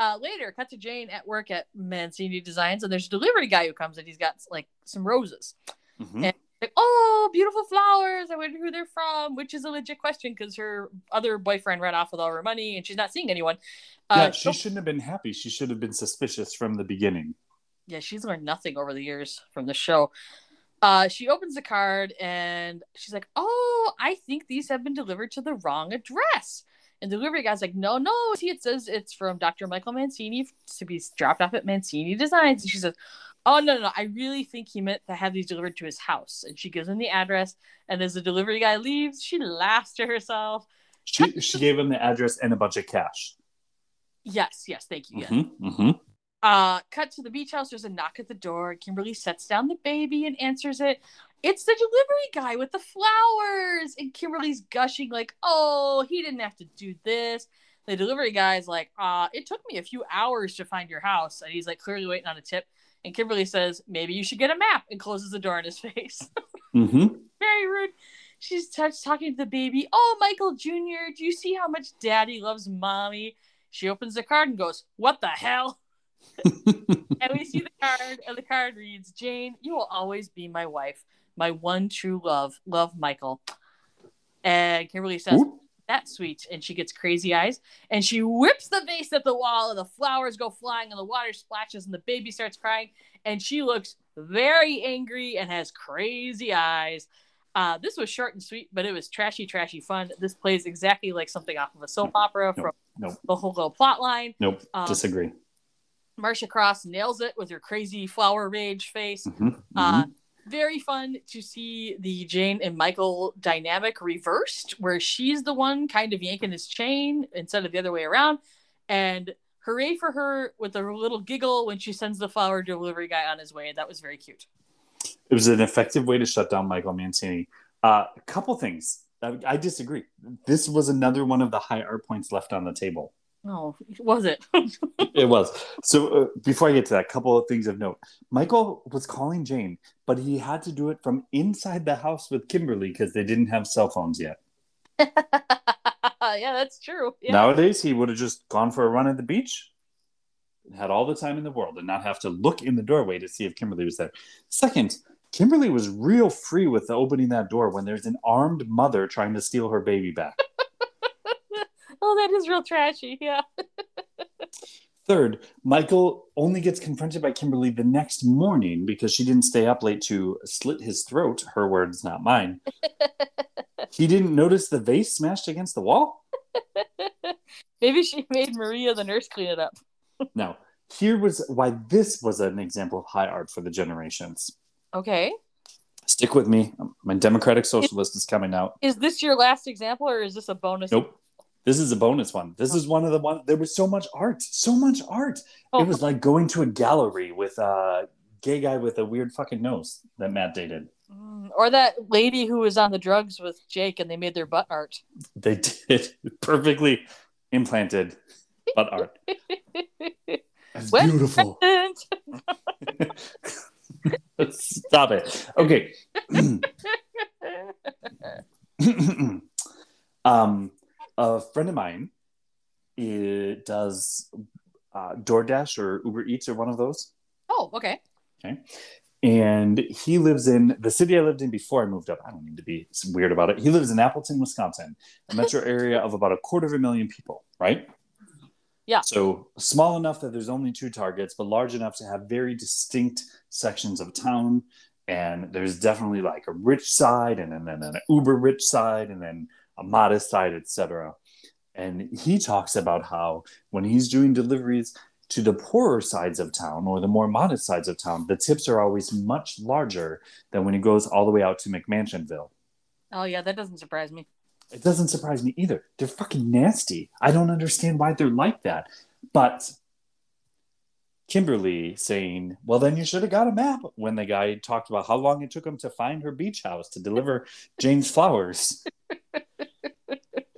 Uh, later, cut to Jane at work at Mancini Designs, and there's a delivery guy who comes and he's got like some roses. Mhm. And like, oh, beautiful flowers. I wonder who they're from, which is a legit question because her other boyfriend ran off with all her money and she's not seeing anyone. yeah, Uh, she shouldn't have been happy. She should have been suspicious from the beginning. yeah, she's learned nothing over the years from the show. Uh, she opens the card and she's like, "Oh, I think these have been delivered to the wrong address." And the delivery guy's like, "No, no, see, it says it's from Dr. Michael Mancini to be dropped off at Mancini Designs." And she says, "Oh no, no, no! I really think he meant to have these delivered to his house." And she gives him the address. And as the delivery guy leaves, she laughs to herself. She she gave him the address and a bunch of cash. Yes, yes, thank you. Yes. Mm-hmm, mm-hmm. Uh, cut to the beach house. There's a knock at the door. Kimberly sets down the baby and answers it. It's the delivery guy with the flowers. And Kimberly's gushing, like, oh, he didn't have to do this. The delivery guy's like, uh, it took me a few hours to find your house. And he's like, clearly waiting on a tip. And Kimberly says, maybe you should get a map and closes the door in his face. Mm-hmm. Very rude. She's touched talking to the baby. Oh, Michael Jr., do you see how much daddy loves mommy? She opens the card and goes, What the hell? and we see the card, and the card reads, Jane, you will always be my wife, my one true love. Love, Michael. And Kimberly says, Ooh. That's sweet. And she gets crazy eyes and she whips the vase at the wall, and the flowers go flying, and the water splashes, and the baby starts crying. And she looks very angry and has crazy eyes. Uh, this was short and sweet, but it was trashy, trashy fun. This plays exactly like something off of a soap opera from Nope. the whole little plot line. Nope. Um, Disagree. Marcia Cross nails it with her crazy flower rage face. Mhm, Uh, mhm. Very fun to see the Jane and Michael dynamic reversed, where she's the one kind of yanking his chain instead of the other way around. And hooray for her with a little giggle when she sends the flower delivery guy on his way. That was very cute. It was an effective way to shut down Michael Mancini. Uh, a couple things. I, I disagree. This was another one of the high art points left on the table. Oh, was it? It was. So uh, before I get to that, a couple of things of note. Michael was calling Jane, but he had to do it from inside the house with Kimberly because they didn't have cell phones yet. yeah, that's true. Yeah. Nowadays, he would have just gone for a run at the beach, had all the time in the world, and not have to look in the doorway to see if Kimberly was there. Second, Kimberly was real free with opening that door when there's an armed mother trying to steal her baby back. Oh, that is real trashy. Yeah. Third, Michael only gets confronted by Kimberly the next morning because she didn't stay up late to slit his throat. Her words, not mine. he didn't notice the vase smashed against the wall. Maybe she made Maria the nurse clean it up. Now, here was why this was an example of high art for the generations. Okay. Stick with me. My democratic socialist is coming out. Is this your last example or is this a bonus? Nope. This is a bonus one. This is one of the one. There was so much art, so much art. Oh. It was like going to a gallery with a gay guy with a weird fucking nose that Matt dated. Mm, Or that lady who was on the drugs with Jake and they made their butt art. They did perfectly implanted butt art. It's Well- beautiful. Stop it. Okay. um, a friend of mine eh, does uh, DoorDash or Uber Eats or one of those. oh, okay. Okay. And he lives in the city I lived in before I moved up. I don't mean to be weird about it. He lives in Appleton, Wisconsin, a metro area of about a quarter of a million people, right? Yeah. So small enough that there's only two targets, but large enough to have very distinct sections of town. And there's definitely like a rich side and then, then an uber rich side and then modest side, etc. And he talks about how when he's doing deliveries to the poorer sides of town or the more modest sides of town, the tips are always much larger than when he goes all the way out to McMansionville. Oh, yeah, that doesn't surprise me. It doesn't surprise me either. They're fucking nasty. I don't understand why they're like that. But Kimberly saying, well, then you should have got a map when the guy talked about how long it took him to find her beach house to deliver Jane's flowers.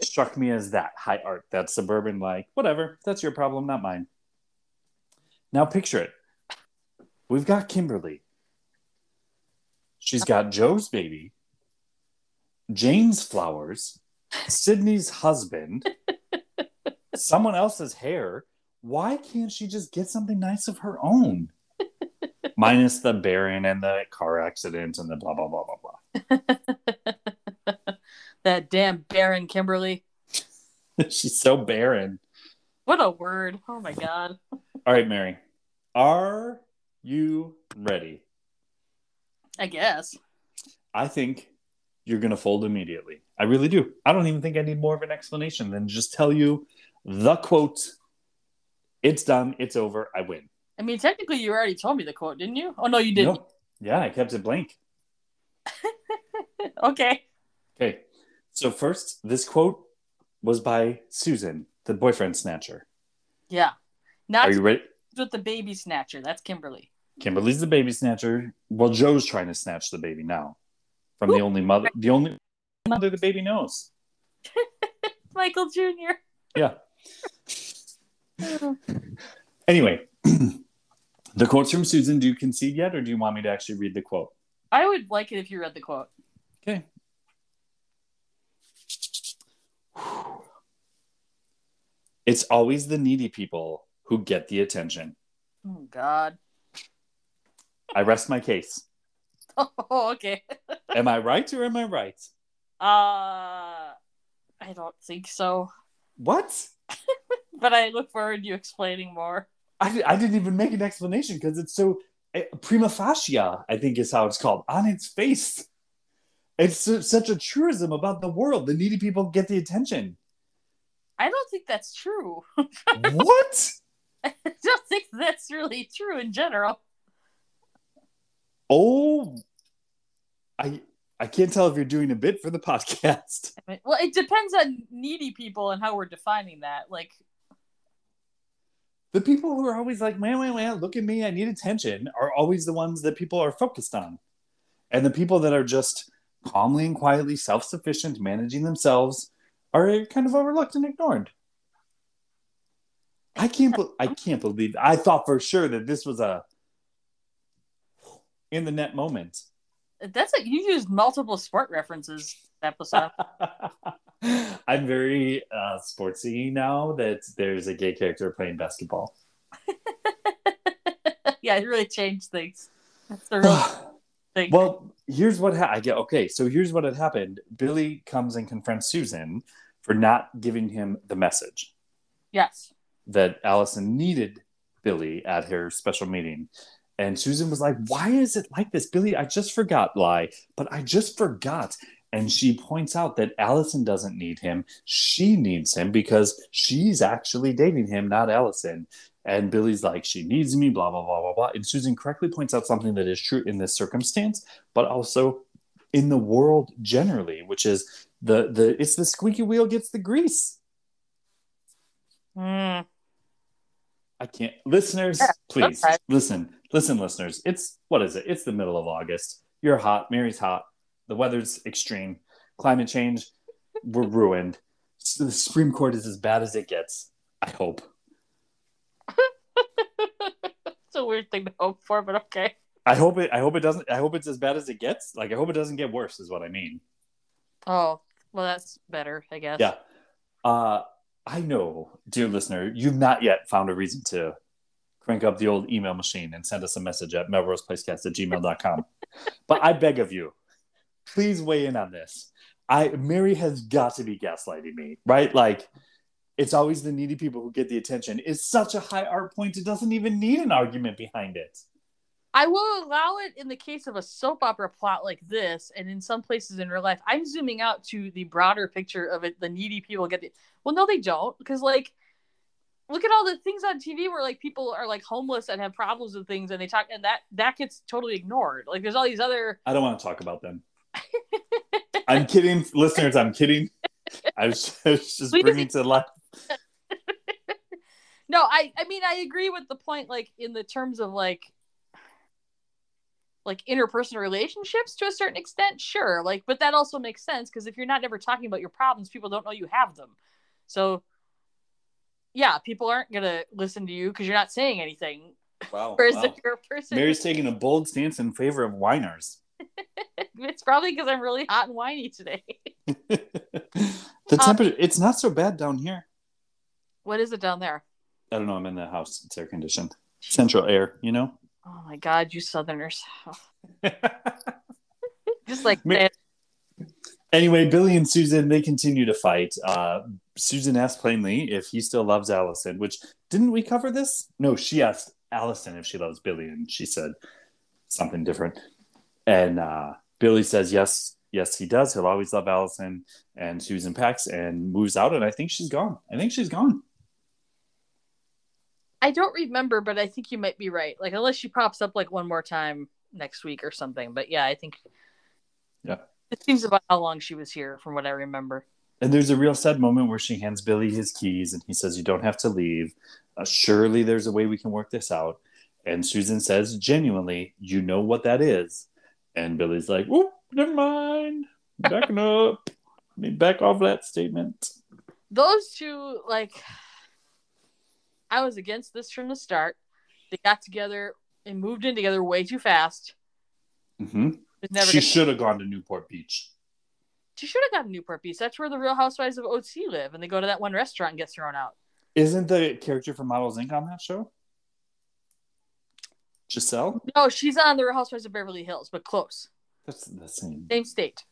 Struck me as that high art, that suburban, like, whatever, that's your problem, not mine. Now picture it. We've got Kimberly. She's got Jo's baby, Jane's flowers, Sydney's husband, someone else's hair. Why can't she just get something nice of her own? Minus the Baron and the car accident and the blah blah blah blah blah. that damn barren Kimberly. She's so barren. What a word. Oh, my God. All right, Mary. Are you ready? I guess. I think you're going to fold immediately. I really do. I don't even think I need more of an explanation than just tell you the quote. It's done. It's over. I win. I mean, technically, you already told me the quote, didn't you? Oh, no, you didn't. Nope. Yeah, I kept it blank. okay. Okay. So, first, this quote was by Susan, the boyfriend snatcher. Yeah. Not Are you ready? with the baby snatcher. That's Kimberly. Kimberly's the baby snatcher. Well, Jo's trying to snatch the baby now from the only mother, the only mother the baby knows. Michael Jr. Yeah. Anyway, the quote's from Susan. Do you concede yet, or do you want me to actually read the quote? I would like it if you read the quote. Okay. It's always the needy people who get the attention. Oh God. I rest my case. Oh, okay. Am I right or am I right? Uh, I don't think so, What? but I look forward to you explaining more. I, I didn't even make an explanation because it's so eh, prima facie, I think is how it's called, on its face. It's su- such a truism about the world. The needy people get the attention. I don't think that's true. what? I don't think that's really true in general. Oh, I I can't tell if you're doing a bit for the podcast. I mean, well, it depends on needy people and how we're defining that. Like, The people who are always like, man, man, man, look at me, I need attention, are always the ones that people are focused on. And the people that are just calmly and quietly self sufficient, managing themselves, are kind of overlooked and ignored. I can't, be- I can't believe. I thought for sure that this was a in the net moment. that's like you used multiple sport references episode. I'm very uh, sportsy now that there's a gay character playing basketball. yeah, it really changed things. That's the real thing. well, here's what ha- I get. Okay, so here's what had happened. Billy comes and confronts Susan for not giving him the message yes. that Allison needed Billy at her special meeting. And Susan was like, Why is it like this? Billy, I just forgot, lie, but I just forgot. And she points out that Allison doesn't need him. She needs him because she's actually dating him, not Allison. And Billy's like, She needs me, blah, blah, blah, blah, blah. And Susan correctly points out something that is true in this circumstance, but also in the world generally, which is the the it's the squeaky wheel gets the grease. Mm. I can't. Listeners, Yeah, please okay. listen. Listen, listeners. It's what is it? It's the middle of August. You're hot. Mary's hot. The weather's extreme. Climate change. We're ruined. So the Supreme Court is as bad as it gets. I hope. It's a weird thing to hope for, but okay. I hope it. I hope it doesn't. I hope it's as bad as it gets. Like I hope it doesn't get worse. Is what I mean. Oh, well, that's better, I guess. Yeah. Uh, I know, dear listener, you've not yet found a reason to crank up the old email machine and send us a message at melroseplacecast at gmail.com. but I beg of you, please weigh in on this. I Mary has got to be gaslighting me, right? Like it's always the needy people who get the attention. It's such a high art point, it doesn't even need an argument behind it. I will allow it in the case of a soap opera plot like this, and in some places in real life. I'm zooming out to the broader picture of it. The needy people get the. Well, no, they don't, because like, look at all the things on TV where like people are like homeless and have problems with things, and they talk, and that that gets totally ignored. Like, there's all these other. I don't want to talk about them. I'm kidding, listeners. I'm kidding. I was, I was just bringing to life. No, I I mean I agree with the point. Like in the terms of like. Like interpersonal relationships to a certain extent, sure. Like, but that also makes sense because if you're not ever talking about your problems, people don't know you have them. So, yeah, people aren't gonna listen to you because you're not saying anything. Wow. Whereas wow. if you're a person, Mary's taking a bold stance in favor of whiners. it's probably because I'm really hot and whiny today. the um, temperature, it's not so bad down here. What is it down there? I don't know. I'm in the house. It's air conditioned. Central air, you know? Oh my god, you Southerners! Just like Ma- anyway, Billy and Susan, they continue to fight. Uh, Susan asks plainly if he still loves Allison, which didn't we cover this? No, she asked Allison if she loves Billy, and she said something different. And uh, Billy says, yes, yes, he does. He'll always love Allison. And Susan packs and moves out, and I think she's gone. I think she's gone. I don't remember, but I think you might be right. Like unless she pops up like one more time next week or something. But yeah, I think Yeah. it seems about how long she was here from what I remember. And there's a real sad moment where she hands Billy his keys and he says, You don't have to leave. Uh, surely there's a way we can work this out. And Susan says, genuinely, You know what that is. And Billy's like, Whoop, never mind. Backing up. I mean, back off that statement. Those two, like, I was against this from the start. They got together and moved in together way too fast. hmm never She should have gone to Newport Beach. She should have gone to Newport Beach. That's where the Real Housewives of OC live, and they go to that one restaurant and get thrown out. Isn't the character from Models Inc. on that show? Giselle? No, she's on the Real Housewives of Beverly Hills, but close, That's the same. same state,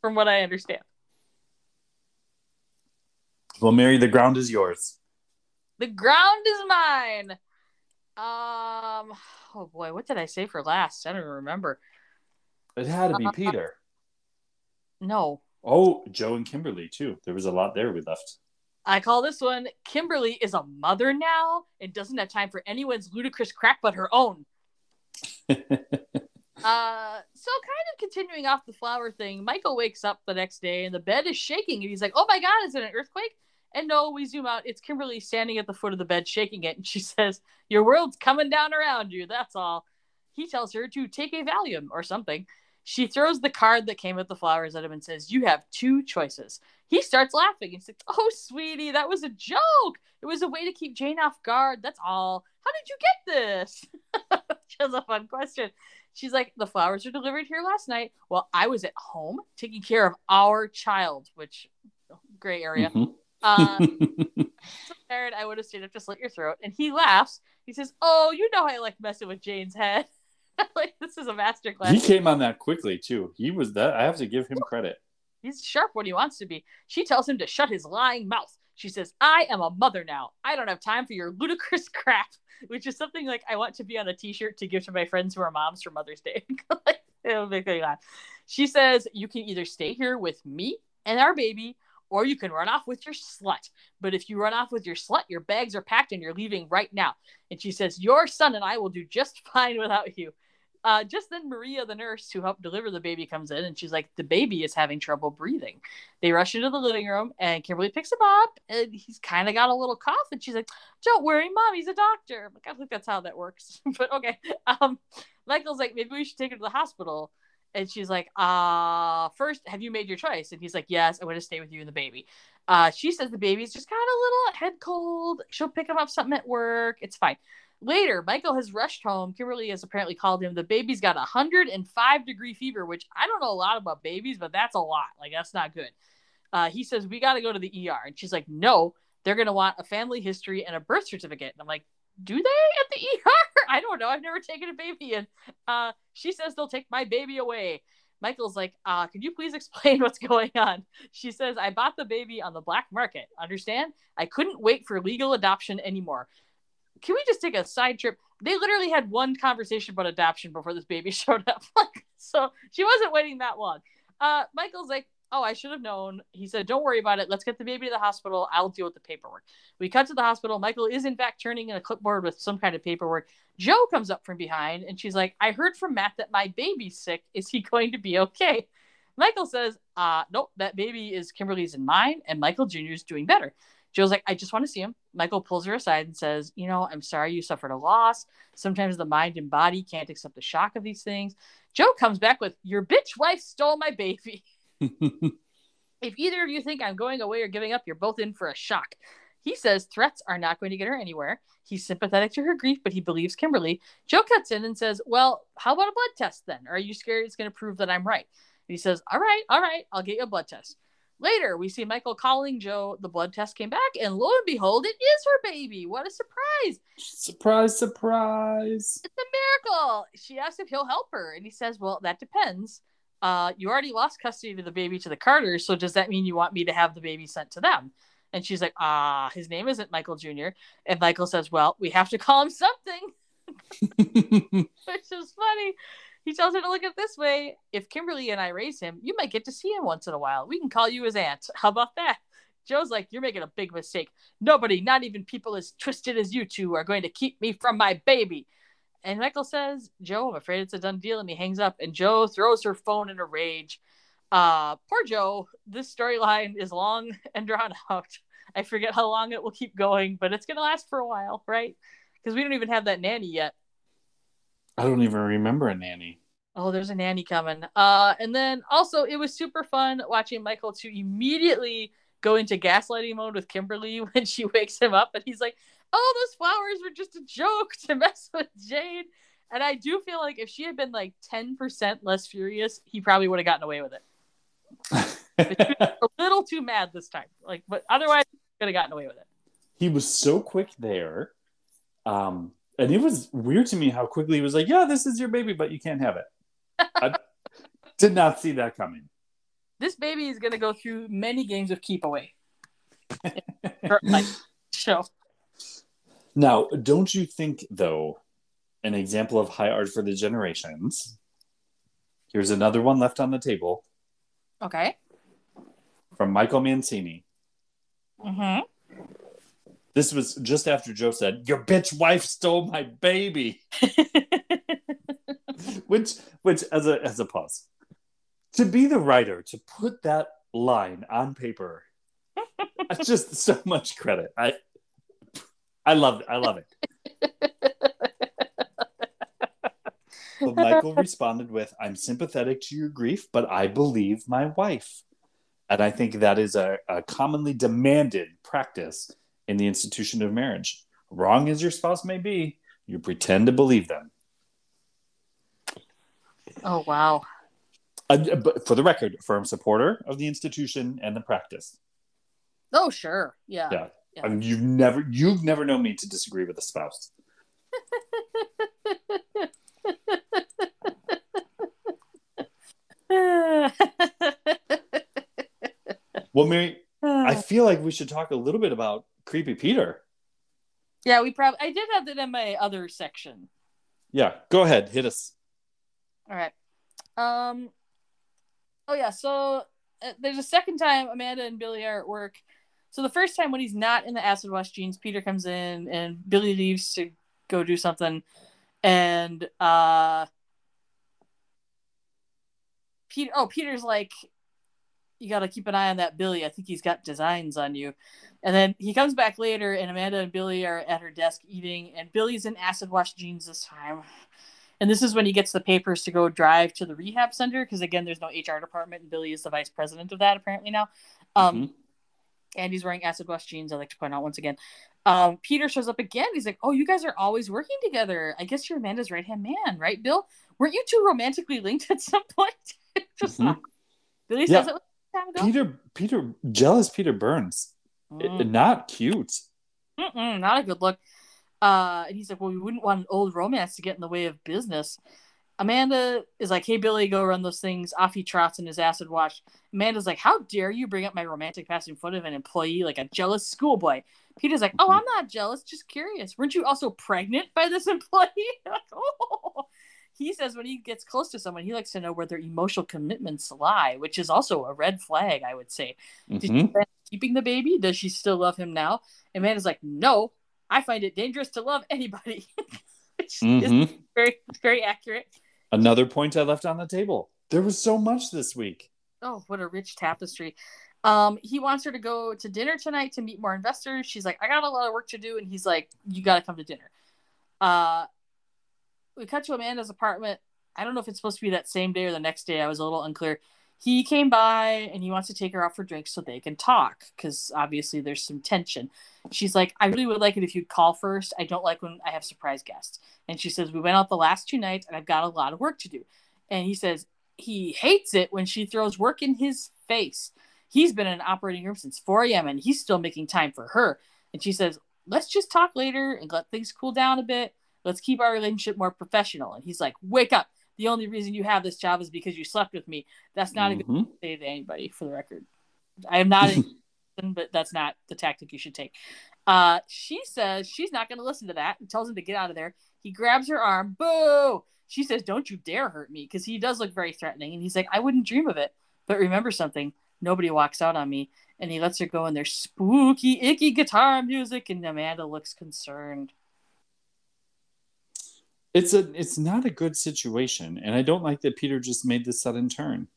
from what I understand. Well, Mary, the ground is yours. The ground is mine. Um, oh boy, what did I say for last? I don't even remember. It had to be Uh, Peter. No, Oh, Jo and Kimberly, too. There was a lot there we left. I call this one Kimberly is a mother now and doesn't have time for anyone's ludicrous crap but her own. Uh, so kind of continuing off the flower thing, Michael wakes up the next day and the bed is shaking and he's like, "Oh my god, is it an earthquake?" And no, we zoom out. It's Kimberly standing at the foot of the bed shaking it and she says, "Your world's coming down around you. That's all." He tells her to take a Valium or something. She throws the card that came with the flowers at him and says, "You have two choices." He starts laughing. He's like, "Oh, sweetie, that was a joke. It was a way to keep Jane off guard. That's all. How did you get this?" she has a fun question. She's like, the flowers were delivered here last night while I was at home taking care of our child, which gray area. Mhm. Um, Tired, I would have stayed up to slit your throat. And he laughs. He says, "Oh, you know I like messing with Jane's head. like this is a masterclass. he came on that quickly, too. He was that. I have to give him credit. He's sharp when he wants to be. She tells him to shut his lying mouth. She says, I am a mother now. I don't have time for your ludicrous crap, which is something like I want to be on a t shirt to give to my friends who are moms for Mother's Day. like, it'll make me laugh. She says, You can either stay here with me and our baby, or you can run off with your slut. But if you run off with your slut, your bags are packed and you're leaving right now. And she says, Your son and I will do just fine without you. Uh, just then, Maria, the nurse who helped deliver the baby, comes in and she's like, The baby is having trouble breathing. They rush into the living room and Kimberly picks him up and he's kind of got a little cough. And she's like, Don't worry, mom, he's a doctor. I'm like, I think that's how that works. but okay. Um, Michael's like, Maybe we should take her to the hospital. And she's like, uh, first, have you made your choice? And he's like, Yes, I'm going to stay with you and the baby. Uh, she says the baby's just got a little head cold. She'll pick him up something at work. It's fine. Later, Michael has rushed home. Kimberly has apparently called him. The baby's got a 105 degree fever, which I don't know a lot about babies, but that's a lot. Like, that's not good. Uh, he says, We got to go to the ER. And she's like, No, they're going to want a family history and a birth certificate. And I'm like, Do they at the ER? I don't know. I've never taken a baby. And uh, she says they'll take my baby away. Michael's like, uh, Could you please explain what's going on? She says, I bought the baby on the black market. Understand? I couldn't wait for legal adoption anymore can we just take a side trip? They literally had one conversation about adoption before this baby showed up. So she wasn't waiting that long. Uh, Michael's like, oh, I should have known. He said, don't worry about it. Let's get the baby to the hospital. I'll deal with the paperwork. We cut to the hospital. Michael is, in fact, turning in a clipboard with some kind of paperwork. Jo comes up from behind and she's like, I heard from Matt that my baby's sick. Is he going to be okay? Michael says, uh, nope, that baby is Kimberly's and mine, and Michael Jr. is doing better. Jo's like, I just want to see him. Michael pulls her aside and says, You know, I'm sorry you suffered a loss. Sometimes the mind and body can't accept the shock of these things. Jo comes back with, Your bitch wife stole my baby. if either of you think I'm going away or giving up, you're both in for a shock. He says threats are not going to get her anywhere. He's sympathetic to her grief, but he believes Kimberly. Jo cuts in and says, Well, how about a blood test then? Are you scared it's going to prove that I'm right? And he says, All right, all right, I'll get you a blood test. Later, we see Michael calling Jo. The blood test came back, and lo and behold, it is her baby. What a surprise! surprise, surprise. It's a miracle. She asks if he'll help her, and he says, Well, that depends. Uh, you already lost custody of the baby to the Carters, so does that mean you want me to have the baby sent to them? And she's like, Ah, his name isn't Michael Jr. And Michael says, Well, we have to call him something, which is funny. He tells her to look at it this way. If Kimberly and I raise him, you might get to see him once in a while. We can call you his aunt. How about that? Jo's like, You're making a big mistake. Nobody, not even people as twisted as you two, are going to keep me from my baby. And Michael says, Jo, I'm afraid it's a done deal. And he hangs up. And Jo throws her phone in a rage. Uh, poor Jo. This storyline is long and drawn out. I forget how long it will keep going, but it's gonna last for a while, right? Because we don't even have that nanny yet. I don't even remember a nanny. Oh, there's a nanny coming. Uh, and then also it was super fun watching Michael to immediately go into gaslighting mode with Kimberly when she wakes him up, and he's like, "Oh, those flowers were just a joke to mess with Jane." And I do feel like if she had been like ten percent less furious, he probably would have gotten away with it. a little too mad this time, like, but otherwise, could have gotten away with it. He was so quick there. Um, and it was weird to me how quickly he was like, "Yeah, this is your baby, but you can't have it." I did not see that coming. This baby is going to go through many games of keep away. like, show. Now, don't you think though, an example of high art for the generations? Here's another one left on the table. Okay. From Michael Mancini. Mm-hmm. This was just after Jo said, "Your bitch wife stole my baby," which, which, as a as a pause, to be the writer to put that line on paper, that's just so much credit. I, I love it. I love it. but Michael responded with, "I'm sympathetic to your grief, but I believe my wife," and I think that is a, a commonly demanded practice in the institution of marriage. Wrong as your spouse may be, you pretend to believe them. Oh, wow. Uh, but for the record, firm supporter of the institution and the practice. Oh, sure. Yeah. Yeah. Yeah. I mean, you've never you've never known me to disagree with a spouse. well, Mary, I feel like we should talk a little bit about creepy Peter. Yeah, we probably. I did have that in my other section. Yeah, go ahead, hit us. All right. Um. Oh yeah. So uh, there's a second time Amanda and Billy are at work. So the first time when he's not in the acid wash jeans, Peter comes in and Billy leaves to go do something, and uh. Peter. Oh, Peter's like, you got to keep an eye on that Billy. I think he's got designs on you. And then he comes back later, and Amanda and Billy are at her desk eating, and Billy's in acid wash jeans this time. And this is when he gets the papers to go drive to the rehab center because again, there's no HR department, and Billy is the vice president of that apparently now. Um, mm-hmm. And he's wearing acid wash jeans. I like to point out once again. Um, Peter shows up again. He's like, "Oh, you guys are always working together. I guess you're Amanda's right hand man, right, Bill? Weren't you two romantically linked at some point?" Just mm-hmm. Billy yeah. says it Peter, Peter, jealous Peter Burns. Mm. Not cute. Mm-mm, not a good look. Uh, and he's like, well, we wouldn't want an old romance to get in the way of business. Amanda is like, hey, Billy, go run those things. Off he trots in his acid wash. Amanda's like, how dare you bring up my romantic past in front of an employee like a jealous schoolboy? Peter's like, oh, I'm not jealous, just curious. Weren't you also pregnant by this employee? like, oh he says when he gets close to someone, he likes to know where their emotional commitments lie, which is also a red flag, I would say. Mm-hmm. Keeping the baby? Does she still love him now? And man like, no, I find it dangerous to love anybody. which mm-hmm. is very, very accurate. Another point I left on the table. There was so much this week. Oh, what a rich tapestry. Um, he wants her to go to dinner tonight to meet more investors. She's like, I got a lot of work to do, and he's like, You gotta come to dinner. Uh, we cut to Amanda's apartment. I don't know if it's supposed to be that same day or the next day. I was a little unclear. He came by and he wants to take her out for drinks so they can talk because obviously there's some tension. She's like, I really would like it if you'd call first. I don't like when I have surprise guests. And she says, We went out the last two nights and I've got a lot of work to do. And he says, He hates it when she throws work in his face. He's been in an operating room since 4 a.m. and he's still making time for her. And she says, Let's just talk later and let things cool down a bit. Let's keep our relationship more professional. And he's like, Wake up. The only reason you have this job is because you slept with me. That's not mm-hmm. a good mm-hmm. thing to say to anybody, for the record. I am not, but that's not the tactic you should take. Uh, she says she's not going to listen to that and tells him to get out of there. He grabs her arm. Boo! She says, Don't you dare hurt me because he does look very threatening. And he's like, I wouldn't dream of it. But remember something nobody walks out on me. And he lets her go in their spooky, icky guitar music. And Amanda looks concerned it's a it's not a good situation and i don't like that peter just made this sudden turn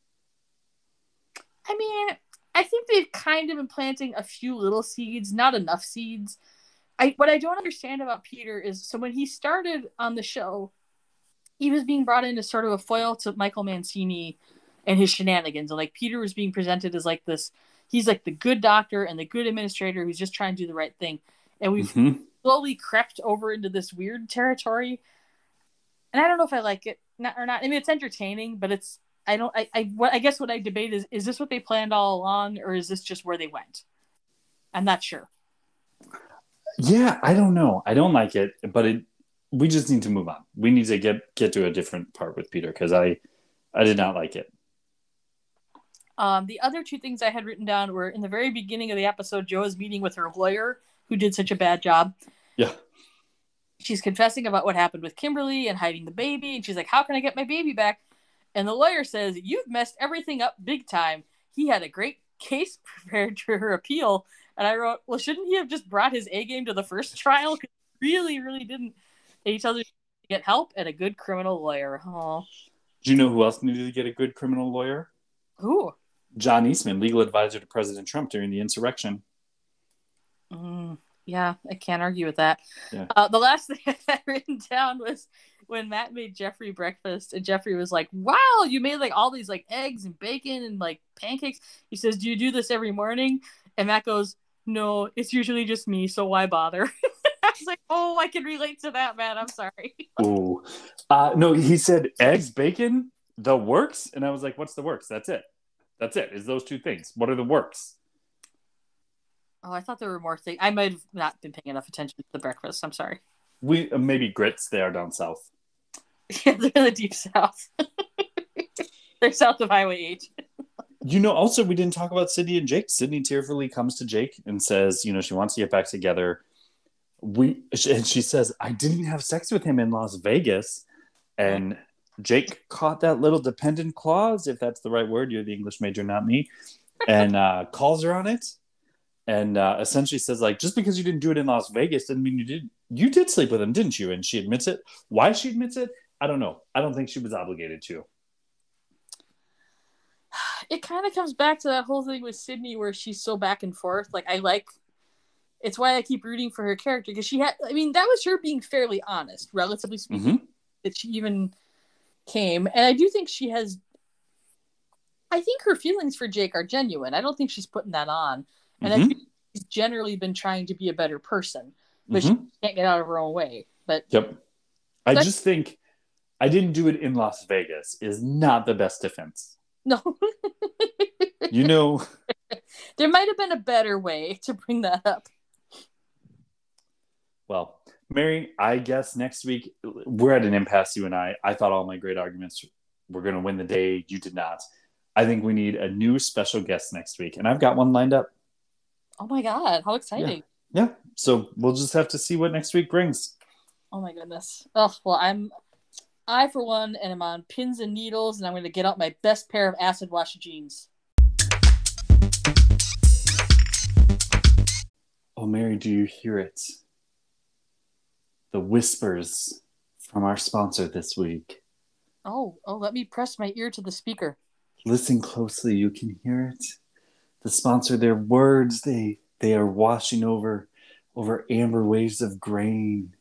I mean, I think they've kind of been planting a few little seeds, not enough seeds. I what I don't understand about Peter is so when he started on the show, he was being brought in as sort of a foil to Michael Mancini and his shenanigans. And like Peter was being presented as like this, he's like the good doctor and the good administrator who's just trying to do the right thing. And we've Mhm. slowly crept over into this weird territory. And I don't know if I like it not, or not. I mean, it's entertaining, but it's I don't. I I, what, I guess what I debate is is this what they planned all along, or is this just where they went? I'm not sure. Yeah, I don't know. I don't like it, but it. We just need to move on. We need to get get to a different part with Peter because I, I did not like it. Um, the other two things I had written down were in the very beginning of the episode, Jo is meeting with her lawyer who did such a bad job. Yeah. She's confessing about what happened with Kimberly and hiding the baby. And she's like, How can I get my baby back? And the lawyer says, You've messed everything up big time. He had a great case prepared for her appeal. And I wrote, Well, shouldn't he have just brought his A game to the first trial? 'Cause he really, really didn't. And he tells her to get help and a good criminal lawyer. Oh, Do you know who else needed to get a good criminal lawyer? who? John Eastman, legal advisor to President Trump during the insurrection. Mm, yeah, I can't argue with that. Yeah. Uh, the last thing I had written down was when Matt made Jeffrey breakfast, and Jeffrey was like, "Wow, you made like all these like eggs and bacon and like pancakes." He says, "Do you do this every morning?" And Matt goes, "No, it's usually just me, so why bother?" I was like, "Oh, I can relate to that, man. I'm sorry." Ooh. Uh, no, he said eggs, bacon, the works. And I was like, what's the works? That's it. That's it. Is those two things. What are the works? Oh, I thought there were more things. I might have not been paying enough attention to the breakfast. I'm sorry. We uh, maybe grits they are down south. Yeah, they're in the deep south. they're south of Highway 8. You know, also we didn't talk about Sydney and Jake. Sydney tearfully comes to Jake and says, you know, she wants to get back together. We and she says, I didn't have sex with him in Las Vegas. And Jake caught that little dependent clause, if that's the right word. You're the English major, not me. And uh, calls her on it. And uh, essentially says, like, just because you didn't do it in Las Vegas doesn't mean you did. You did sleep with him, didn't you? And she admits it. Why she admits it, I don't know. I don't think she was obligated to. it kind of comes back to that whole thing with Sydney where she's so back and forth. Like I like it's why I keep rooting for her character because she had I mean that was her being fairly honest, relatively speaking, Mhm. that she even came. And I do think she has I think her feelings for Jake are genuine. I don't think she's putting that on. And I Mhm. think she's generally been trying to be a better person, but Mhm. she can't get out of her own way. But Yep. I just think I didn't do it in Las Vegas is not the best defense. no, You know, there might have been a better way to bring that up. well, Mary, I guess next week we're at an impasse, you and I. I thought all my great arguments were going to win the day. You did not. I think we need a new special guest next week, and I've got one lined up. Oh my god, how exciting. Yeah. So we'll just have to see what next week brings. Oh my goodness. Oh well, I'm I for one and I'm on pins and needles, and I'm going to get out my best pair of acid wash jeans. Oh, Mary, do you hear it? The whispers from our sponsor this week. Oh, oh, let me press my ear to the speaker. listen closely you can hear it the sponsor their words. They they are washing over over amber waves of grain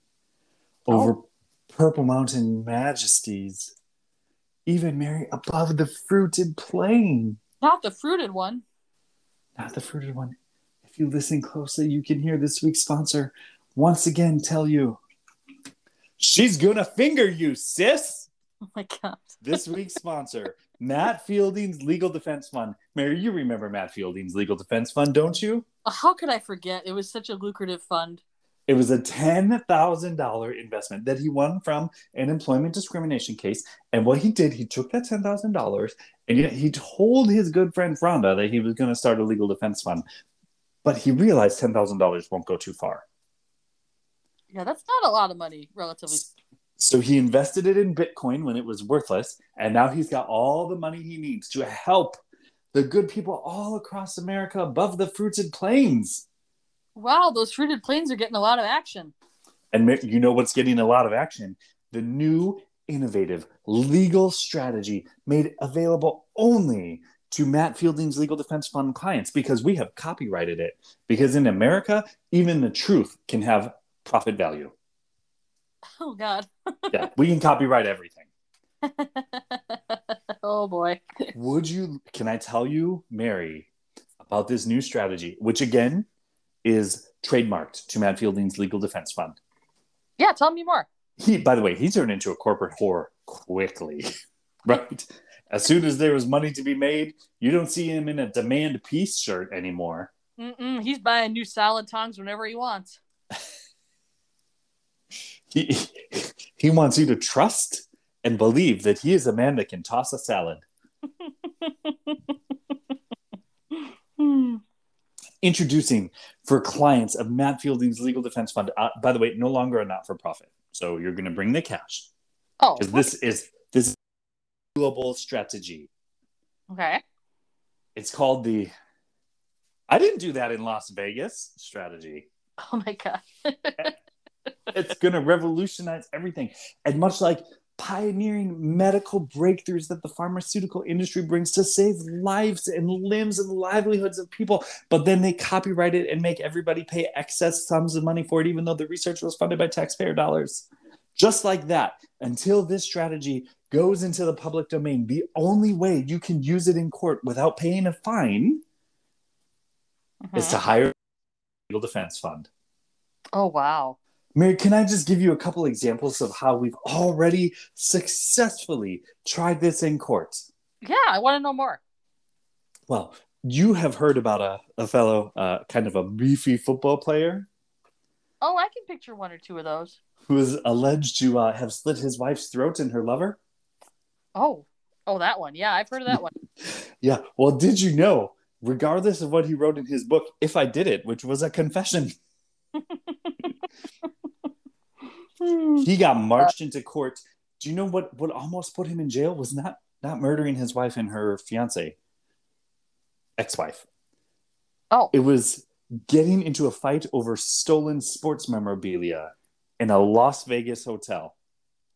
over oh. purple mountain majesties even mary above the fruited plain. Not the fruited one. not the fruited one. If you listen closely you can hear this week's sponsor once again tell you she's gonna finger you sis. Oh my god. this week's sponsor, Matt Fielding's Legal Defense Fund. Mary, you remember Matt Fielding's Legal Defense Fund, don't you? Uh, how could I forget? It was such a lucrative fund. It was a $10,000 investment that he won from an employment discrimination case. And what he did, he took that $10,000 and he told his good friend Rhonda that he was going to start a legal defense fund. But he realized $10,000 won't go too far. Yeah, that's not a lot of money, relatively. So he invested it in Bitcoin when it was worthless, and now he's got all the money he needs to help the good people all across America above the fruited plains. Wow, those fruited plains are getting a lot of action. And you know what's getting a lot of action? The new innovative legal strategy made available only to Matt Fielding's Legal Defense Fund clients because we have copyrighted it. Because in America, even the truth can have profit value. Oh God. Yeah, we can copyright everything. oh boy. Would you, can I tell you, Mary, about this new strategy, which again is trademarked to Matt Fielding's Legal Defense Fund? Yeah, tell me more. He, by the way, he turned into a corporate whore quickly, right? As soon as there was money to be made, you don't see him in a demand peace shirt anymore. Mm-mm, he's buying new salad tongs whenever he wants. He, he wants you to trust and believe that he is a man that can toss a salad. Hmm. Introducing for clients of Matt Fielding's Legal Defense Fund, uh, by the way, no longer a not for profit. So you're going to bring the cash Oh, because this is this is a global strategy. okay. It's called the I didn't do that in Las Vegas strategy. Oh my God. It's going to revolutionize everything. And much like pioneering medical breakthroughs that the pharmaceutical industry brings to save lives and limbs and livelihoods of people, but then they copyright it and make everybody pay excess sums of money for it, even though the research was funded by taxpayer dollars. Just like that, until this strategy goes into the public domain, the only way you can use it in court without paying a fine is Mhm. to hire a legal defense fund. Oh wow. Mary, can I just give you a couple examples of how we've already successfully tried this in court? Yeah, I want to know more. Well, you have heard about a, a fellow, uh, kind of a beefy football player Oh, I can picture one or two of those. who is alleged to uh, have slit his wife's throat and her lover. Oh, oh, that one. Yeah, I've heard of that one. Yeah. Well, did you know, regardless of what he wrote in his book, If I Did It, which was a confession. Hmm. he got uh, marched into court. Do you know what, what almost put him in jail was not, not murdering his wife and her fiance, ex wife. Oh, It was getting into a fight over stolen sports memorabilia in a Las Vegas hotel.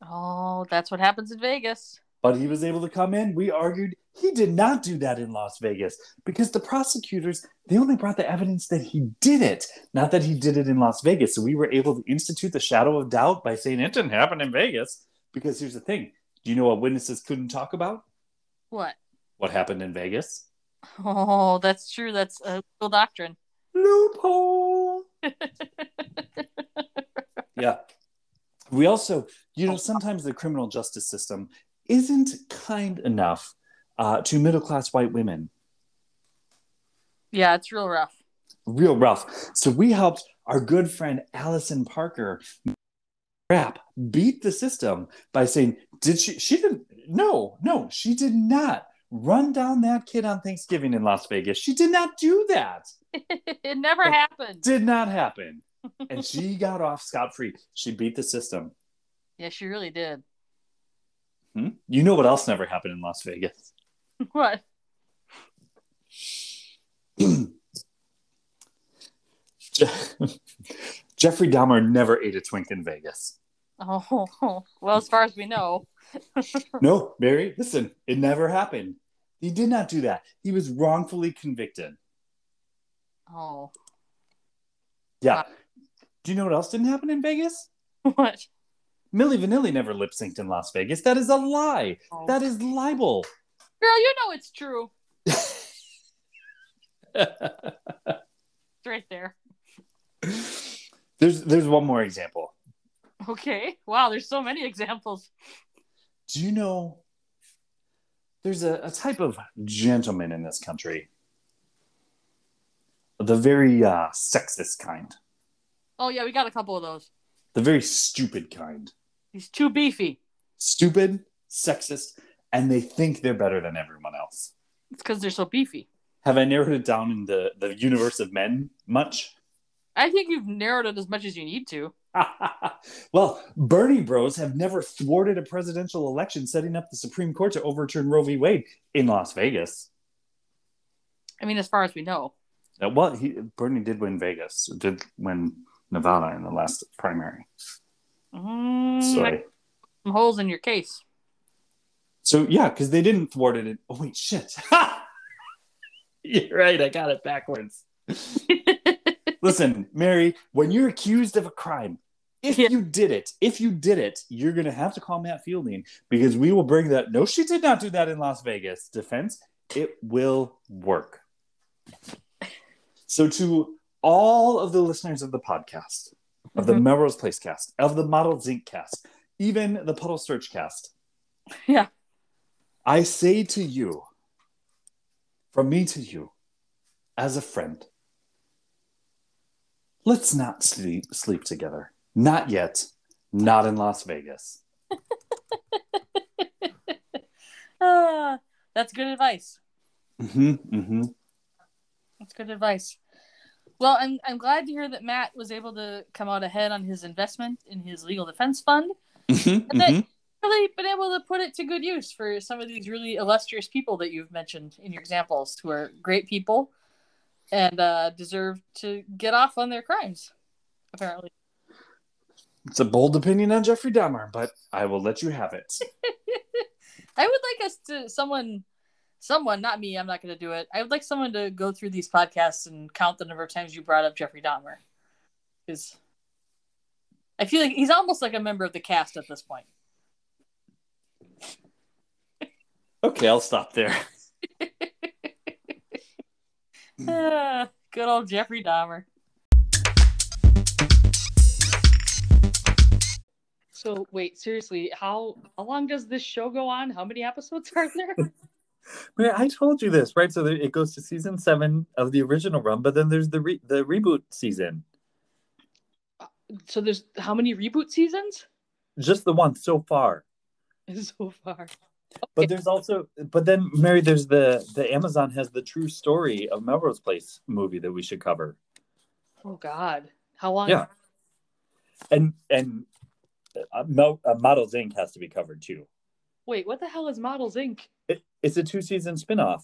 oh, that's what happens in Vegas. But he was able to come in. We argued he did not do that in Las Vegas because the prosecutors, they only brought the evidence that he did it, not that he did it in Las Vegas. So we were able to institute the shadow of doubt by saying it didn't happen in Vegas. Because here's the thing do you know what witnesses couldn't talk about? What? What happened in Vegas? Oh, that's true. That's a legal doctrine. Loophole. yeah. We also, you know, oh. sometimes the criminal justice system isn't kind enough uh, to middle class white women. Yeah, it's real rough. Real rough. So we helped our good friend Allison Parker rap beat the system by saying, Did she? She didn't. No, no, she did not run down that kid on Thanksgiving in Las Vegas. She did not do that. it never happened. Did not happen. And she got off scot free. She beat the system. Yeah, she really did. Hmm? You know what else never happened in Las Vegas? What? Je- Jeffrey Dahmer never ate a twink in Vegas. Oh, well, as far as we know. No, Mary, listen, it never happened. He did not do that. He was wrongfully convicted. Oh, Yeah. Uh, do you know what else didn't happen in Vegas? what? Milli Vanilli never lip synced in Las Vegas. That is a lie. Oh. That is libel. Girl, you know it's true. It's right there. there's there's one more example. Okay. Wow, there's so many examples. Do you know there's a, a type of gentleman in this country, the very uh, sexist kind, Oh yeah, we got a couple of those. the very stupid kind. He's too beefy. Stupid, sexist, and they think they're better than everyone else. It's because they're so beefy. Have I narrowed it down in the, the universe of men much? I think you've narrowed it as much as you need to. well, Bernie bros have never thwarted a presidential election setting up the Supreme Court to overturn Roe v. Wade in Las Vegas. I mean, as far as we know. Uh, well, he, Bernie did win Vegas, did win Nevada in the last primary. Mm, So, I- some holes in your case. So yeah, because they didn't thwart it. In, oh wait, shit! You're right. I got it backwards. Listen, Mary, when you're accused of a crime, if Yeah. you did it, if you did it, you're going to have to call Matt Fielding because we will bring that. No, she did not do that in Las Vegas defense. It will work. So, to all of the listeners of the podcast, of the Mhm. Melrose Place cast, of the Models Inc cast, even the Puddle Search cast, Yeah. I say to you, from me to you, as a friend, let's not sleep sleep together. Not yet. Not in Las Vegas. Ah, that's good advice. hmm hmm That's good advice. Well, I'm I'm glad to hear that Matt was able to come out ahead on his investment in his legal defense fund. Mm-hmm, And that really been able to put it to good use for some of these really illustrious people that you've mentioned in your examples, who are great people and uh, deserve to get off on their crimes. Apparently, It's a bold opinion on Jeffrey Dahmer, but I will let you have it. I would like us to someone, someone, not me. I'm not going to do it. I would like someone to go through these podcasts and count the number of times you brought up Jeffrey Dahmer, because I feel like he's almost like a member of the cast at this point. Okay, I'll stop there. Ah, good old Jeffrey Dahmer. So wait, seriously, how how long does this show go on? How many episodes are there? Man, I told you this, right? So it goes to season seven of the original run, but then there's the re- the reboot season, so there's how many reboot seasons just the one so far. so far? But there's also, but then Mary, there's the the Amazon has the true story of Melrose Place movie that we should cover. Oh God, how long? Yeah, and and uh, Mel, uh, Models Inc. has to be covered too. Wait, what the hell is Models Inc. It, it's a two season spinoff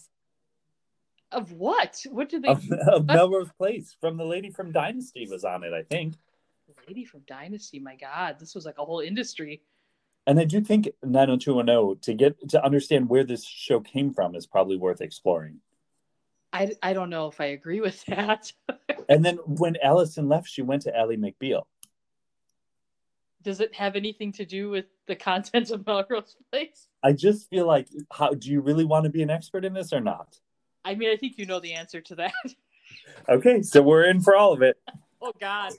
Of what? What did they? of, of Melrose Place from the lady from Dynasty was on it, I think. Lady from Dynasty. My God, this was like a whole industry. And I do think 90210 to get to understand where this show came from is probably worth exploring. I, I don't know if I agree with that. And then when Allison left, she went to Ally McBeal. Does it have anything to do with the contents of Melrose Place? I just feel like, how do you really want to be an expert in this or not? I mean, I think you know the answer to that. Okay, so we're in for all of it. oh God.